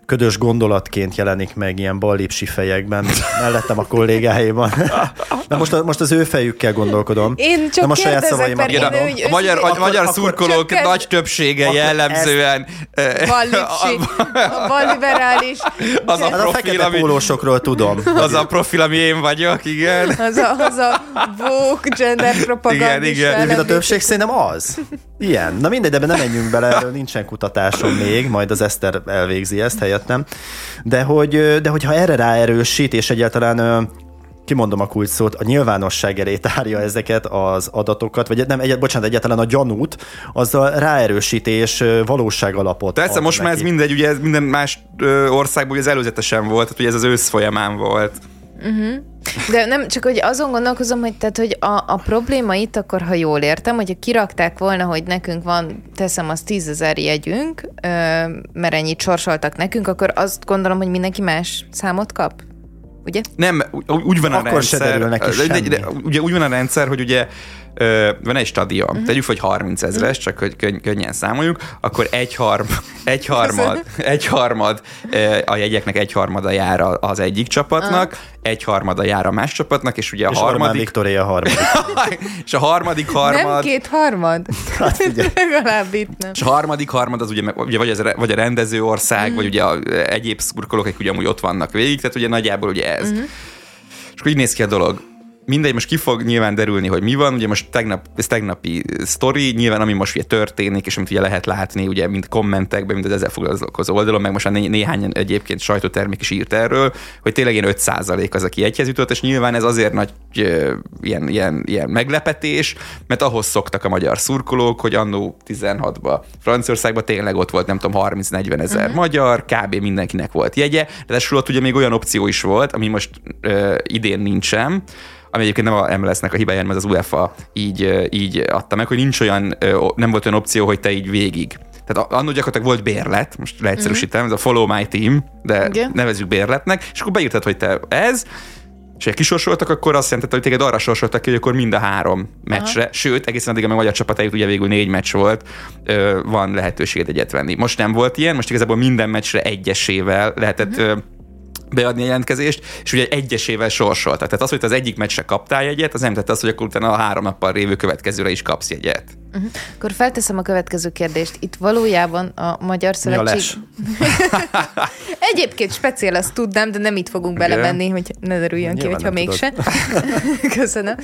ködös gondolatként jelenik meg ilyen ballépsi fejekben, mellettem a kollégáiban. Na most, most az ő fejükkel gondolkodom. Én csak nem a saját szavaimat én, mondom. A, a magyar, a, a magyar szurkolók csökken. nagy többsége akkor jellemzően ballépsi, a balliberális. Az a, profil, a fekete ami, pólósokról tudom. Az a profil, ami én vagyok, igen. Az a, az a woke gender propaganda. Igen, igen. a többség szerintem az. Ilyen. Na mindegy, de nem menjünk bele, nincsen kutatásom még, majd az Eszter elvégzi ezt helyettem. De hogy, de hogyha erre ráerősít, és egyáltalán kimondom a kulcs szót, a nyilvánosság elé tárja ezeket az adatokat, vagy nem, egyet, bocsánat, egyáltalán a gyanút, azzal ráerősítés valóság alapot. Persze, most neki. már ez mindegy, ugye ez minden más országban ugye ez előzetesen volt, tehát ugye ez az ősz folyamán volt. Uh-huh. De nem, csak hogy azon gondolkozom, hogy, tehát, hogy a, a probléma itt akkor, ha jól értem, hogyha kirakták volna, hogy nekünk van, teszem az tízezer jegyünk, mert ennyit sorsoltak nekünk, akkor azt gondolom, hogy mindenki más számot kap? Ugye? Nem, úgy van a Akkor rendszer. se derül neki de, de, de, ugye úgy van a rendszer, hogy ugye ö, van egy stadion, Mhm. uh-huh. tegyük hogy 30 ezres, csak hogy könny- könnyen számoljuk, akkor egy, harm, egy harmad, egy harmad ö, a jegyeknek egy harmada jár a- az egyik csapatnak, egy harmada jár a más csapatnak, és ugye a És harmadik, Viktoria a harmadik. és a harmadik Nem harmad, két harmad? Hát. Legalább itt nem. és a harmadik harmad az ugye, meg- ugye vagy, az, vagy a rendező ország, vagy ugye a, egyéb szurkolók, akik ugye amúgy ott vannak végig, tehát ugye nagyjából ugye ez. És akkor így néz ki a dolog. Mindegy, most ki fog nyilván derülni, hogy mi van. Ugye most tegnap, ez tegnapi sztori, nyilván ami most ugye történik, és amit ugye lehet látni, ugye mind kommentekben, mind az ezzel foglalkozó oldalon, meg most már né- néhány egyébként sajtótermék is írt erről, hogy tényleg ilyen 5% az, aki egyhez jutott, és nyilván ez azért nagy ö, ilyen, ilyen, ilyen meglepetés, mert ahhoz szoktak a magyar szurkolók, hogy annó 16-ba Franciaországban tényleg ott volt, nem tudom, 30-40 ezer uh-huh. magyar, kb. mindenkinek volt jegye, de ott ugye még olyan opció is volt, ami most ö, idén nincsen, ami egyébként nem a MLS-nek a hibája, hanem az UEFA így, így adta meg, hogy nincs olyan, nem volt olyan opció, hogy te így végig. Tehát annó gyakorlatilag volt bérlet, most leegyszerűsítem, ez a Follow My Team, de Igen. nevezzük bérletnek, és akkor beírtad, hogy te ez, és ha kisorsoltak, akkor azt jelentette, hogy téged arra sorsoltak ki, hogy akkor mind a három meccsre, sőt, egészen addig, amíg a magyar csapat eljut, ugye végül négy meccs volt, ö, van lehetőséged egyet venni. Most nem volt ilyen, most igazából minden meccsre egyesével lehetett ö, beadni a jelentkezést, és ugye egyesével sorsoltak. Tehát az, hogy az egyik meccsre kaptál jegyet, az nem tette azt, hogy akkor utána a három nappal révő következőre is kapsz jegyet. Akkor felteszem a következő kérdést. Itt valójában a Magyar Mi a Szövetség... les? Egyébként speciál, azt tudnám, de nem itt fogunk Igen. belemenni, hogy ne derüljön ki, Nyilván hogyha nem mégse. Köszönöm.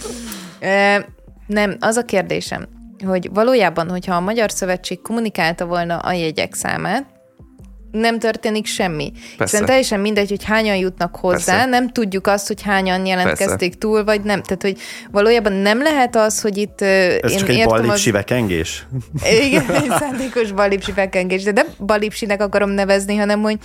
Nem, az a kérdésem, hogy valójában, hogyha a Magyar Szövetség kommunikálta volna a jegyek számát, nem történik semmi. Hiszen teljesen mindegy, hogy hányan jutnak hozzá, Persze. nem tudjuk azt, hogy hányan jelentkezték túl, vagy nem. Tehát, hogy valójában nem lehet az, hogy itt... Ez én csak egy értem az- vekengés? igen, egy szándékos balipsi felkengés, de nem balipsinek akarom nevezni, hanem hogy,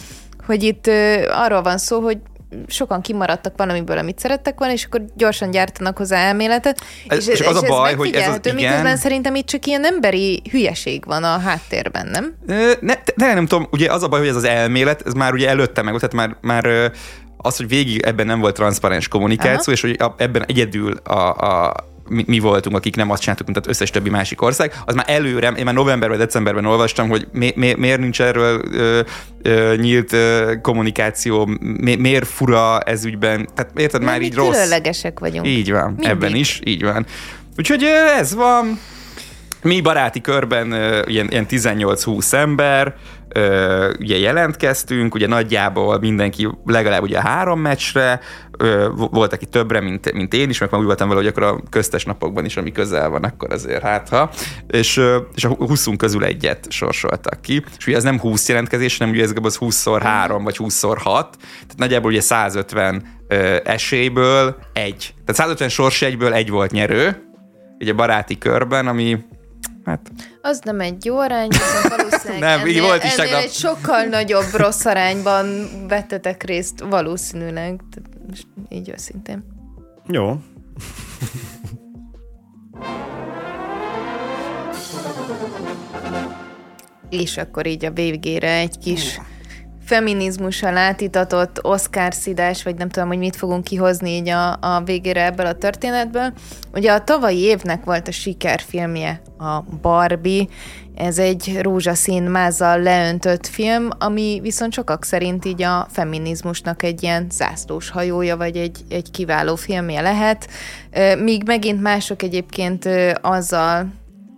hogy itt ö, arról van szó, hogy sokan kimaradtak valamiből, amit szerettek volna, és akkor gyorsan gyártanak hozzá elméletet. Ez- és az a baj, hogy ez az- igen. miközben szerintem itt csak ilyen emberi hülyeség van a háttérben, nem? Ne, ne, nem tudom, ugye az a baj, hogy ez az elmélet, ez már ugye előtte meg tehát már, már az, hogy végig ebben nem volt transzparens kommunikáció, Aha. és hogy ebben egyedül a, a mi, mi voltunk, akik nem azt csináltuk, mint az összes többi másik ország, az már előre, én már novemberben, decemberben olvastam, hogy mi, mi, miért nincs erről ö, ö, nyílt ö, kommunikáció, mi, miért fura ez ügyben, tehát érted, már mi így rossz. különlegesek vagyunk. Így van, Mindig. ebben is, így van. Úgyhogy ez van. Mi baráti körben ilyen, ilyen 18-20 ember, ö, ugye jelentkeztünk, ugye nagyjából mindenki legalább ugye három meccsre, ö, vo- volt, aki többre, mint, mint én is, meg már úgy voltam vele, hogy akkor a köztes napokban is, ami közel van, akkor azért hát ha. És, ö, és a 20 közül egyet sorsoltak ki, és ugye ez nem 20 jelentkezés, hanem ugye ez az 20x3 vagy 20x6, tehát nagyjából ugye 150 ö, esélyből egy. Tehát 150 sorsjegyből egy volt nyerő, ugye baráti körben, ami hát Az nem egy jó arány, viszont valószínűleg Nem, így ennél, volt is ennél egy sokkal nagyobb rossz arányban vettetek részt valószínűleg. Most így őszintén. Jó. És akkor így a végére egy kis feminizmussal átitatott Oscar szidás, vagy nem tudom, hogy mit fogunk kihozni így a, a végére ebből a történetből. Ugye a tavalyi évnek volt a sikerfilmje, a Barbie, ez egy rózsaszín mázzal leöntött film, ami viszont sokak szerint így a feminizmusnak egy ilyen zászlós hajója, vagy egy, egy kiváló filmje lehet. Míg megint mások egyébként azzal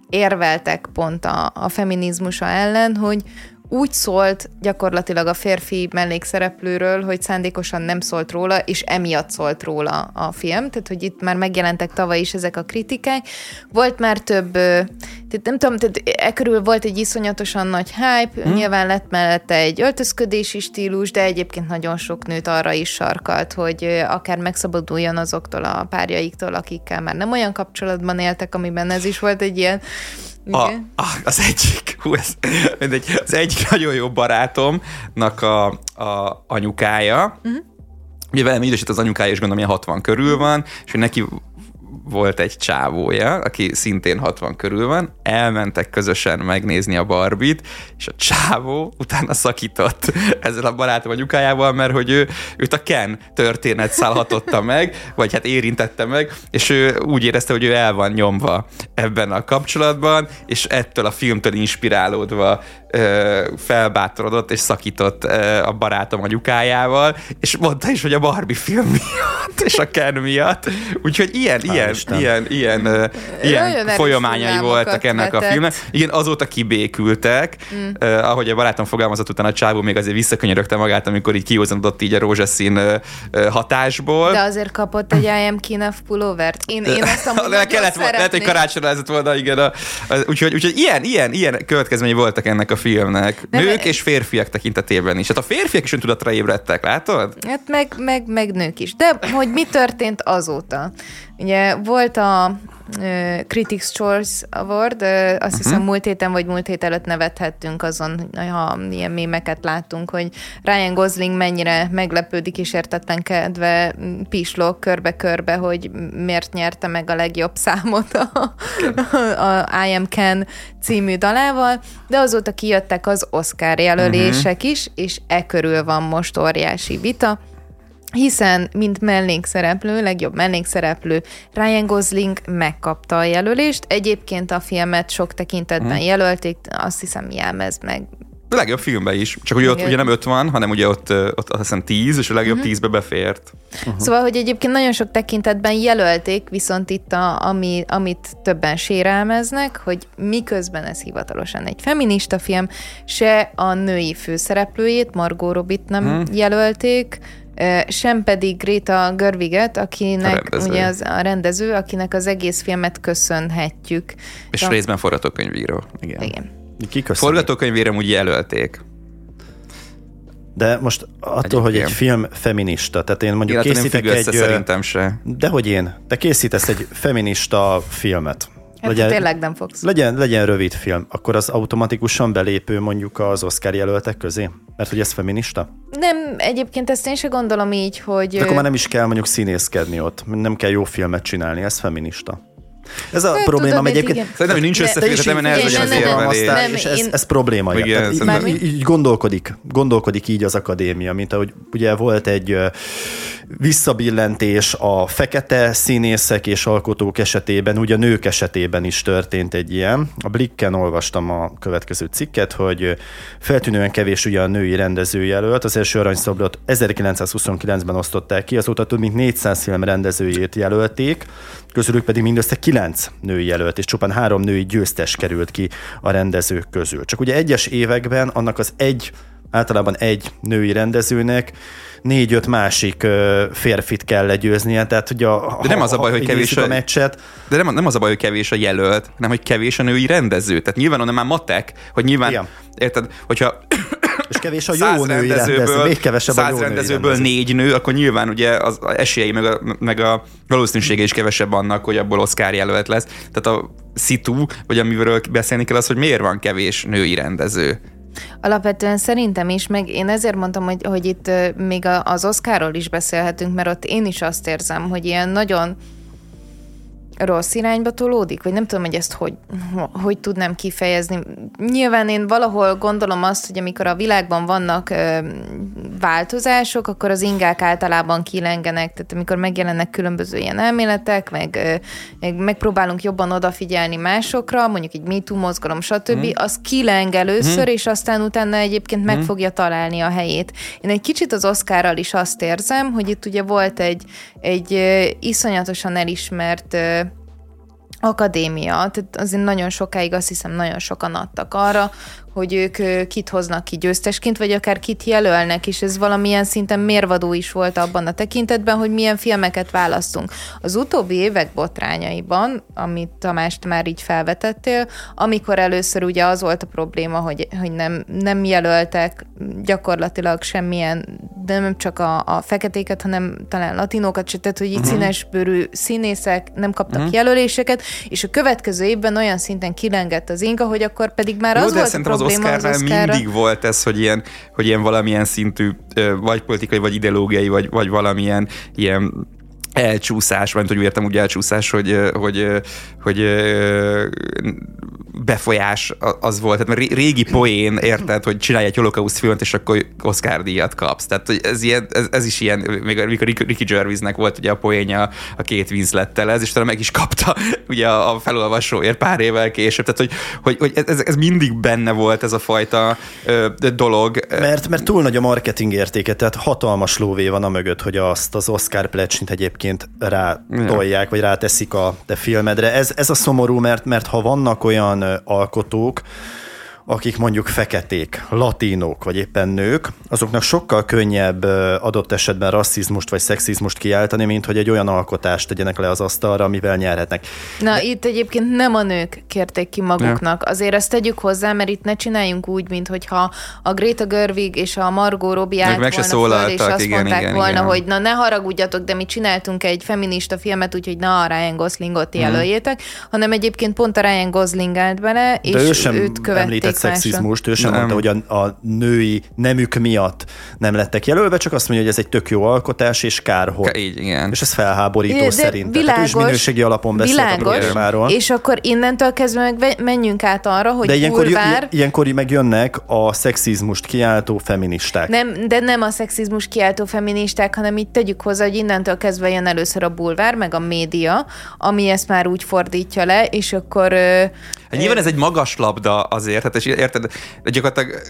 érveltek pont a, a feminizmusa ellen, hogy úgy szólt gyakorlatilag a férfi mellékszereplőről, hogy szándékosan nem szólt róla, és emiatt szólt róla a film, tehát hogy itt már megjelentek tavaly is ezek a kritikák. Volt már több, tehát nem tudom, tehát e körül volt egy iszonyatosan nagy hype, hmm. nyilván lett mellette egy öltözködési stílus, de egyébként nagyon sok nőt arra is sarkalt, hogy akár megszabaduljon azoktól a párjaiktól, akikkel már nem olyan kapcsolatban éltek, amiben ez is volt egy ilyen a, a, az egyik, hú, ez, mindegy, az egyik nagyon jó barátomnak a, a anyukája, uh-huh. ugye velem idősít az anyukája, és gondolom, ilyen 60 körül van, és neki volt egy csávója, aki szintén 60 körül van, elmentek közösen megnézni a Barbit, és a csávó utána szakított ezzel a barátom anyukájával, mert hogy ő, őt a Ken történet szállhatotta meg, vagy hát érintette meg, és ő úgy érezte, hogy ő el van nyomva ebben a kapcsolatban, és ettől a filmtől inspirálódva felbátorodott és szakított a barátom anyukájával, és mondta is, hogy a Barbie film miatt, és a Ken miatt. Úgyhogy ilyen, Há, ilyen, Isten. ilyen, ilyen, uh, ilyen folyamányai voltak ennek vetett. a filmnek. Igen, azóta kibékültek, mm. uh, ahogy a barátom fogalmazott, utána a csávó még azért visszakönyörögte magát, amikor így kiózanodott így a rózsaszín uh, hatásból. De azért kapott egy I am Kina pulóvert. Én, én ezt amúgy kellett, lehet, hogy karácsonyra ez volna, igen. A, a, úgyhogy, úgyhogy ilyen, ilyen, ilyen következményei voltak ennek a filmnek. Nem, Nők és férfiak tekintetében is. Hát a férfiak is öntudatra ébredtek, látod? Hát meg, meg, meg nők is. De hogy mi történt azóta? Ugye volt a Critics Choice Award, azt uh-huh. hiszem múlt héten vagy múlt hét előtt nevethettünk azon, ha ilyen mémeket láttunk, hogy Ryan Gosling mennyire meglepődik és értetlenkedve pislog körbe-körbe, hogy miért nyerte meg a legjobb számot a, a I Am Ken című dalával, de azóta kijöttek az Oscar jelölések uh-huh. is, és e körül van most óriási vita hiszen, mint mellékszereplő, legjobb mellékszereplő, Ryan Gosling megkapta a jelölést. Egyébként a filmet sok tekintetben hmm. jelölték, azt hiszem jelmez meg a legjobb filmbe is. Csak ugye ott ugye nem 50, hanem ugye ott, ott azt hiszem 10, és a legjobb uh-huh. Mhm. 10-be befért. Uh-huh. Szóval, hogy egyébként nagyon sok tekintetben jelölték, viszont itt, a, ami, amit többen sérelmeznek, hogy miközben ez hivatalosan egy feminista film, se a női főszereplőjét, Margot Robbit nem uh-huh. jelölték, sem pedig Greta Görviget, akinek a ugye az a rendező, akinek az egész filmet köszönhetjük. És De... részben forgatókönyvíró. Igen. Igen. Ki Forgatókönyvírem úgy jelölték. De most attól, hogy egy film feminista, tehát én mondjuk én készítek egy... szerintem se. De hogy én? Te készítesz egy feminista filmet. Hát legyen, tényleg nem fogsz. Legyen, legyen rövid film, akkor az automatikusan belépő mondjuk az Oscar jelöltek közé? Mert hogy ez feminista? Nem, egyébként ezt én se gondolom így, hogy... De akkor már nem is kell mondjuk színészkedni ott, nem kell jó filmet csinálni, ez feminista. Ez a hát, probléma, tudom, egyébként... Igen. Szerintem, hogy nincs összeférhetetlen, ez legyen az érvelés. És ez, ez probléma. Igen, így, így gondolkodik, gondolkodik így az akadémia, mint ahogy ugye volt egy visszabillentés a fekete színészek és alkotók esetében, ugye a nők esetében is történt egy ilyen. A Blikken olvastam a következő cikket, hogy feltűnően kevés ugye a női rendezőjelölt. Az első aranyszobrot 1929-ben osztották ki, azóta több mint 400 film rendezőjét jelölték, közülük pedig mindössze 9 női jelölt, és csupán három női győztes került ki a rendezők közül. Csak ugye egyes években annak az egy általában egy női rendezőnek négy-öt másik férfit kell legyőznie, tehát hogy a, de nem az a baj, hogy kevés a, a meccset. De nem, nem az a baj, hogy kevés a jelölt, hanem hogy kevés a női rendező. Tehát nyilván onnan már matek, hogy nyilván, Igen. érted, hogyha és kevés a jó női rendező, még kevesebb a jó rendezőből rendező. négy nő, akkor nyilván ugye az esélyei meg a, meg a valószínűsége is kevesebb annak, hogy abból Oscar jelölt lesz. Tehát a szitu, vagy amiről beszélni kell az, hogy miért van kevés női rendező. Alapvetően szerintem is, meg én ezért mondtam, hogy, hogy itt még az Oscarról is beszélhetünk, mert ott én is azt érzem, hogy ilyen nagyon rossz irányba tolódik, vagy nem tudom, hogy ezt hogy, hogy tudnám kifejezni. Nyilván én valahol gondolom azt, hogy amikor a világban vannak ö, változások, akkor az ingák általában kilengenek, tehát amikor megjelennek különböző ilyen elméletek, meg, ö, meg megpróbálunk jobban odafigyelni másokra, mondjuk egy MeToo mozgalom, stb., mm. az kileng először, mm. és aztán utána egyébként mm. meg fogja találni a helyét. Én egy kicsit az Oscarral is azt érzem, hogy itt ugye volt egy, egy iszonyatosan elismert akadémia, tehát azért nagyon sokáig azt hiszem nagyon sokan adtak arra, hogy ők kit hoznak ki győztesként, vagy akár kit jelölnek, és ez valamilyen szinten mérvadó is volt abban a tekintetben, hogy milyen filmeket választunk. Az utóbbi évek botrányaiban, amit Tamást már így felvetettél, amikor először ugye az volt a probléma, hogy, hogy nem, nem jelöltek gyakorlatilag semmilyen, de nem csak a, a feketéket, hanem talán latinókat se, tehát hogy így uh-huh. színesbőrű színészek nem kaptak uh-huh. jelöléseket, és a következő évben olyan szinten kilengett az inga, hogy akkor pedig már Jó, az volt a probléma, Oscarnál az Oscarra. mindig volt ez, hogy ilyen, hogy ilyen valamilyen szintű, vagy politikai, vagy ideológiai, vagy, vagy valamilyen ilyen elcsúszás, vagy hogy értem úgy elcsúszás, hogy, hogy, hogy befolyás az volt. Tehát mert régi poén, érted, hogy csinálj egy holokauszt filmet, és akkor Oscar díjat kapsz. Tehát hogy ez, ilyen, ez, ez, is ilyen, még amikor Ricky Gervaisnek volt ugye a poénja a két Winslettel, ez is talán meg is kapta ugye a felolvasóért pár évvel később. Tehát, hogy, hogy, hogy ez, ez mindig benne volt ez a fajta ö, dolog. Mert, mert túl nagy a marketing értéke, tehát hatalmas lóvé van a mögött, hogy azt az Oscar plecsnit egyébként rá tolják, vagy ráteszik a te filmedre. Ez, ez a szomorú, mert, mert ha vannak olyan alkotók, akik mondjuk feketék, latinok, vagy éppen nők, azoknak sokkal könnyebb adott esetben rasszizmust vagy szexizmust kiáltani, mint hogy egy olyan alkotást tegyenek le az asztalra, amivel nyerhetnek. Na, De... itt egyébként nem a nők kérték ki maguknak. Ja. Azért ezt tegyük hozzá, mert itt ne csináljunk úgy, mintha a Greta Gerwig és a Margot Robbie állt volna föl, és azt igen, mondták igen, volna, igen. hogy na ne haragudjatok, de mi csináltunk egy feminista filmet, úgyhogy na a Ryan Goslingot jelöljétek, mm. hanem egyébként pont a Ryan Gosling állt bele, és de ő sem őt követték szexizmust, ő sem nem. mondta, hogy a, a női nemük miatt nem lettek jelölve, csak azt mondja, hogy ez egy tök jó alkotás, és kár, hogy. Így, igen. És ez felháborító De szerint. Világos, Tehát is minőségi alapon beszélt világos, a problémáról. És akkor innentől kezdve meg menjünk át arra, hogy de ilyenkor, bulvár... ilyenkor meg jönnek a szexizmust kiáltó feministák. Nem, de nem a szexizmus kiáltó feministák, hanem itt tegyük hozzá, hogy innentől kezdve jön először a bulvár, meg a média, ami ezt már úgy fordítja le, és akkor Hát nyilván ez egy magas labda azért, hát és érted, gyakorlatilag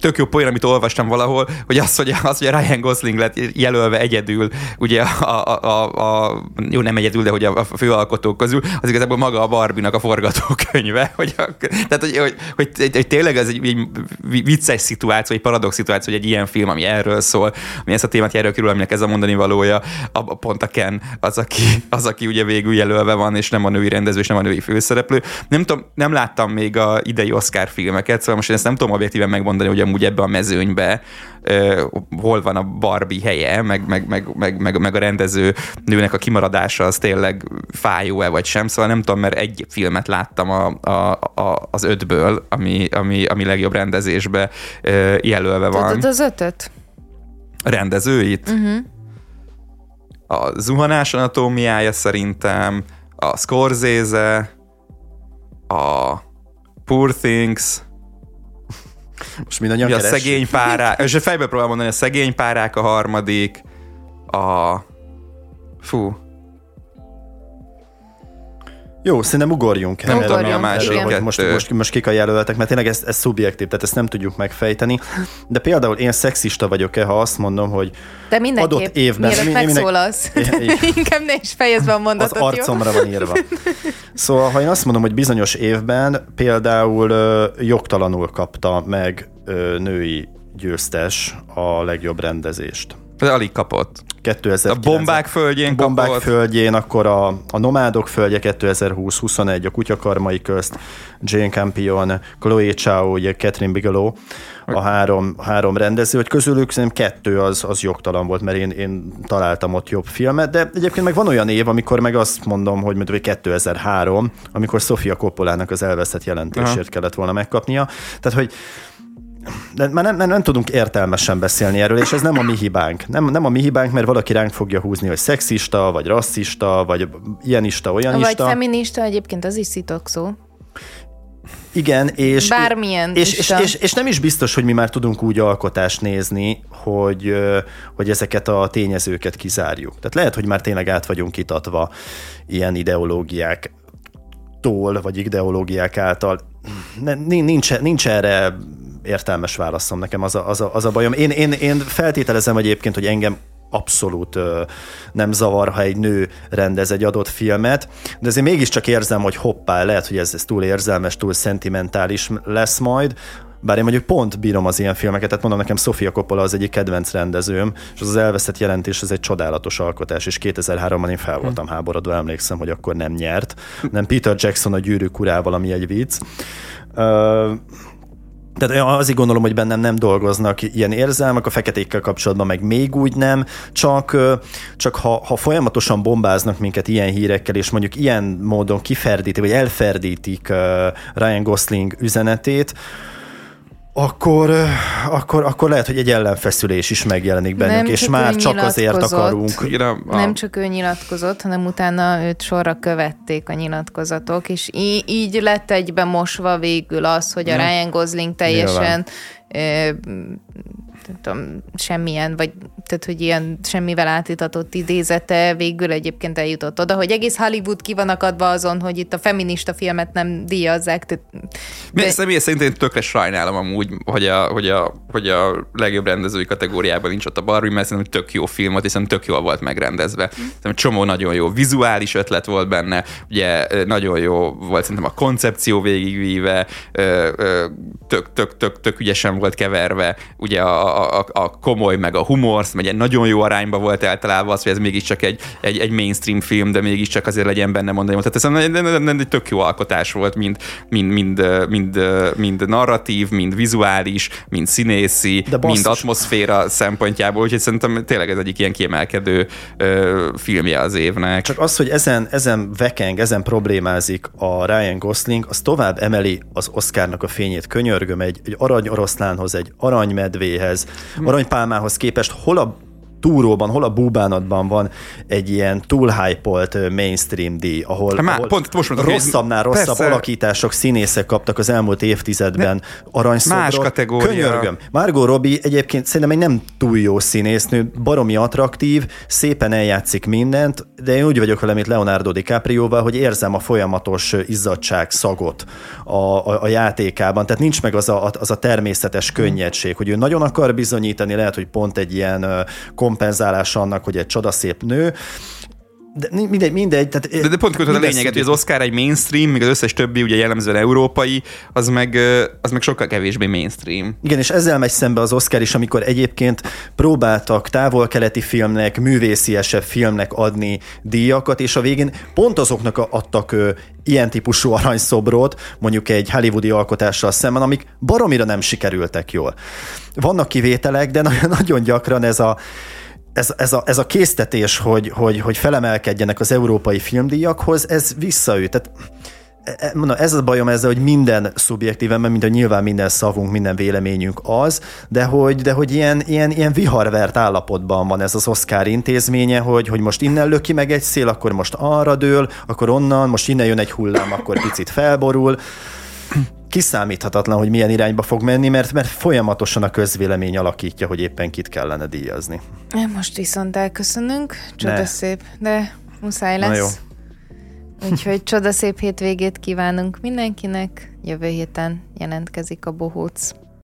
tök jó poén, amit olvastam valahol, hogy az, hogy, az, hogy a Ryan Gosling lett jelölve egyedül, ugye a, a, a, a jó nem egyedül, de hogy a, a főalkotók közül, az igazából maga a Barbie-nak a forgatókönyve, hogy, a, tehát hogy, hogy, hogy, hogy, tényleg ez egy, egy vicces szituáció, egy paradox szituáció, hogy egy ilyen film, ami erről szól, ami ezt a témát erről kerül, aminek ez a mondani valója, a, pont a Ken az, aki, az, aki ugye végül jelölve van, és nem a női rendező, és nem a női főszereplő. Nem tudom, nem láttam még a idei Oscar filmeket, szóval most én ezt nem tudom objektíven megmondani, hogy amúgy ebbe a mezőnybe uh, hol van a Barbie helye, meg, meg, meg, meg, meg, meg a rendező nőnek a kimaradása az tényleg fájó-e vagy sem, szóval nem tudom, mert egy filmet láttam a, a, a, az ötből, ami, ami, ami legjobb rendezésbe uh, jelölve van. Tudod az ötöt? A rendezőit? Uh-huh. A zuhanás anatómiája szerintem, a Scorsese, a Poor Things, most mindannyian a szegény párák, és fejbe próbálom mondani, a szegény párák a harmadik, a fú, jó, szerintem ugorjunk el. Ugorjunk, a másik hogy most, most, most kik a jelöltek, mert tényleg ez, ez szubjektív, tehát ezt nem tudjuk megfejteni. De például én szexista vagyok-e, ha azt mondom, hogy De adott évben... Mielőtt megszólalsz. Inkább ne is fejezd be a mondatot, Az arcomra van írva. Szóval, ha én azt mondom, hogy bizonyos évben például ö, jogtalanul kapta meg ö, női győztes a legjobb rendezést. Alig kapott. 2009. A bombák földjén bombák kapott. földjén, akkor a, a nomádok földje 2020-21, a kutyakarmai közt, Jane Campion, Chloe Chao, ugye Catherine Bigelow, a három, három rendező, hogy közülük szerintem kettő az, az jogtalan volt, mert én, én találtam ott jobb filmet, de egyébként meg van olyan év, amikor meg azt mondom, hogy mondjuk 2003, amikor Sofia Coppolának az elveszett jelentésért Aha. kellett volna megkapnia. Tehát, hogy de már nem, nem, nem tudunk értelmesen beszélni erről, és ez nem a mi hibánk. Nem, nem a mi hibánk, mert valaki ránk fogja húzni, hogy szexista, vagy rasszista, vagy ilyenista, olyanista. Vagy feminista, egyébként az is szó. Igen, és, Bármilyen és, és, és, és nem is biztos, hogy mi már tudunk úgy alkotást nézni, hogy, hogy ezeket a tényezőket kizárjuk. Tehát lehet, hogy már tényleg át vagyunk kitatva ilyen ideológiák tól, vagy ideológiák által. Nincs, nincs erre értelmes válaszom, nekem az a, az a, az a bajom. Én, én, én feltételezem egyébként, hogy engem abszolút ö, nem zavar, ha egy nő rendez egy adott filmet, de azért mégiscsak érzem, hogy hoppá, lehet, hogy ez, ez túl érzelmes, túl szentimentális lesz majd, bár én mondjuk pont bírom az ilyen filmeket, tehát mondom nekem Sofia Coppola az egyik kedvenc rendezőm, és az az elveszett jelentés az egy csodálatos alkotás, és 2003-ban én fel voltam háborodva, emlékszem, hogy akkor nem nyert, nem Peter Jackson a gyűrűk urával, ami egy vicc. Tehát azért gondolom, hogy bennem nem dolgoznak ilyen érzelmek, a feketékkel kapcsolatban meg még úgy nem, csak, csak ha, ha folyamatosan bombáznak minket ilyen hírekkel, és mondjuk ilyen módon kiferdítik, vagy elferdítik Ryan Gosling üzenetét, akkor, akkor, akkor lehet, hogy egy ellenfeszülés is megjelenik bennünk, nem és már csak azért akarunk. A... Nem csak ő nyilatkozott, hanem utána őt sorra követték a nyilatkozatok, és í- így lett egybe mosva végül az, hogy a Ryan Gosling teljesen nem tudom, semmilyen, vagy tehát, hogy ilyen semmivel átitatott idézete végül egyébként eljutott oda, hogy egész Hollywood ki van akadva azon, hogy itt a feminista filmet nem díjazzák. Tehát, de... Személy szerint én tökre sajnálom amúgy, hogy a, hogy, a, hogy a legjobb rendezői kategóriában nincs ott a Barbie, mert szerintem tök jó film volt, hiszen tök jól volt megrendezve. Szerintem csomó nagyon jó vizuális ötlet volt benne, ugye nagyon jó volt szerintem a koncepció végigvíve, tök, tök, tök, tök ügyesen volt keverve, ugye a, a, a komoly, meg a humor, meg egy nagyon jó arányba volt eltalálva az, hogy ez mégiscsak egy, egy, egy mainstream film, de mégiscsak azért legyen benne mondani. Tehát ez egy, egy tök jó alkotás volt, mind, mind, mind, mind, mind narratív, mind vizuális, mind színészi, mind atmoszféra szempontjából, úgyhogy szerintem tényleg ez egyik ilyen kiemelkedő ö, filmje az évnek. Csak az, hogy ezen, ezen vekeng, ezen problémázik a Ryan Gosling, az tovább emeli az Oscarnak a fényét. Könyörgöm, egy, egy arany oroszlánhoz, egy aranymedvéhez, aranypálmához képest hol a túróban, hol a búbánatban van egy ilyen túl hype mainstream díj, ahol, hát, ahol pont most mondom, rosszabbnál rosszabb persze. alakítások, színészek kaptak az elmúlt évtizedben aranyszobrot. Más kategória. Könyörgöm. Margot Robbie egyébként szerintem egy nem túl jó színésznő, baromi attraktív, szépen eljátszik mindent, de én úgy vagyok vele, mint Leonardo DiCaprioval, hogy érzem a folyamatos izzadság szagot a, a, a játékában, tehát nincs meg az a, az a természetes könnyedség, hogy ő nagyon akar bizonyítani, lehet, hogy pont egy ilyen kom kompenzálása annak, hogy egy csodaszép nő, de mindegy, mindegy. Tehát de, de pont a lényeget, hogy az Oscar egy mainstream, míg az összes többi, ugye jellemzően európai, az meg, az meg sokkal kevésbé mainstream. Igen, és ezzel megy szembe az Oscar is, amikor egyébként próbáltak távol-keleti filmnek, művésziesebb filmnek adni díjakat, és a végén pont azoknak adtak ö, ilyen típusú aranyszobrot, mondjuk egy hollywoodi alkotással szemben, amik baromira nem sikerültek jól. Vannak kivételek, de nagyon gyakran ez a ez, ez, a, ez a késztetés, hogy, hogy, hogy felemelkedjenek az európai filmdíjakhoz, ez visszaüt. Tehát e, e, mondom, ez a bajom ezzel, hogy minden szubjektíven, mert mint a nyilván minden szavunk, minden véleményünk az, de hogy, de hogy ilyen, ilyen, ilyen viharvert állapotban van ez az Oscar intézménye, hogy, hogy most innen löki meg egy szél, akkor most arra dől, akkor onnan, most innen jön egy hullám, akkor picit felborul kiszámíthatatlan, hogy milyen irányba fog menni, mert, mert folyamatosan a közvélemény alakítja, hogy éppen kit kellene díjazni. Most viszont elköszönünk, csodaszép, de muszáj lesz. Na jó. Úgyhogy csodaszép hétvégét kívánunk mindenkinek. Jövő héten jelentkezik a bohóc.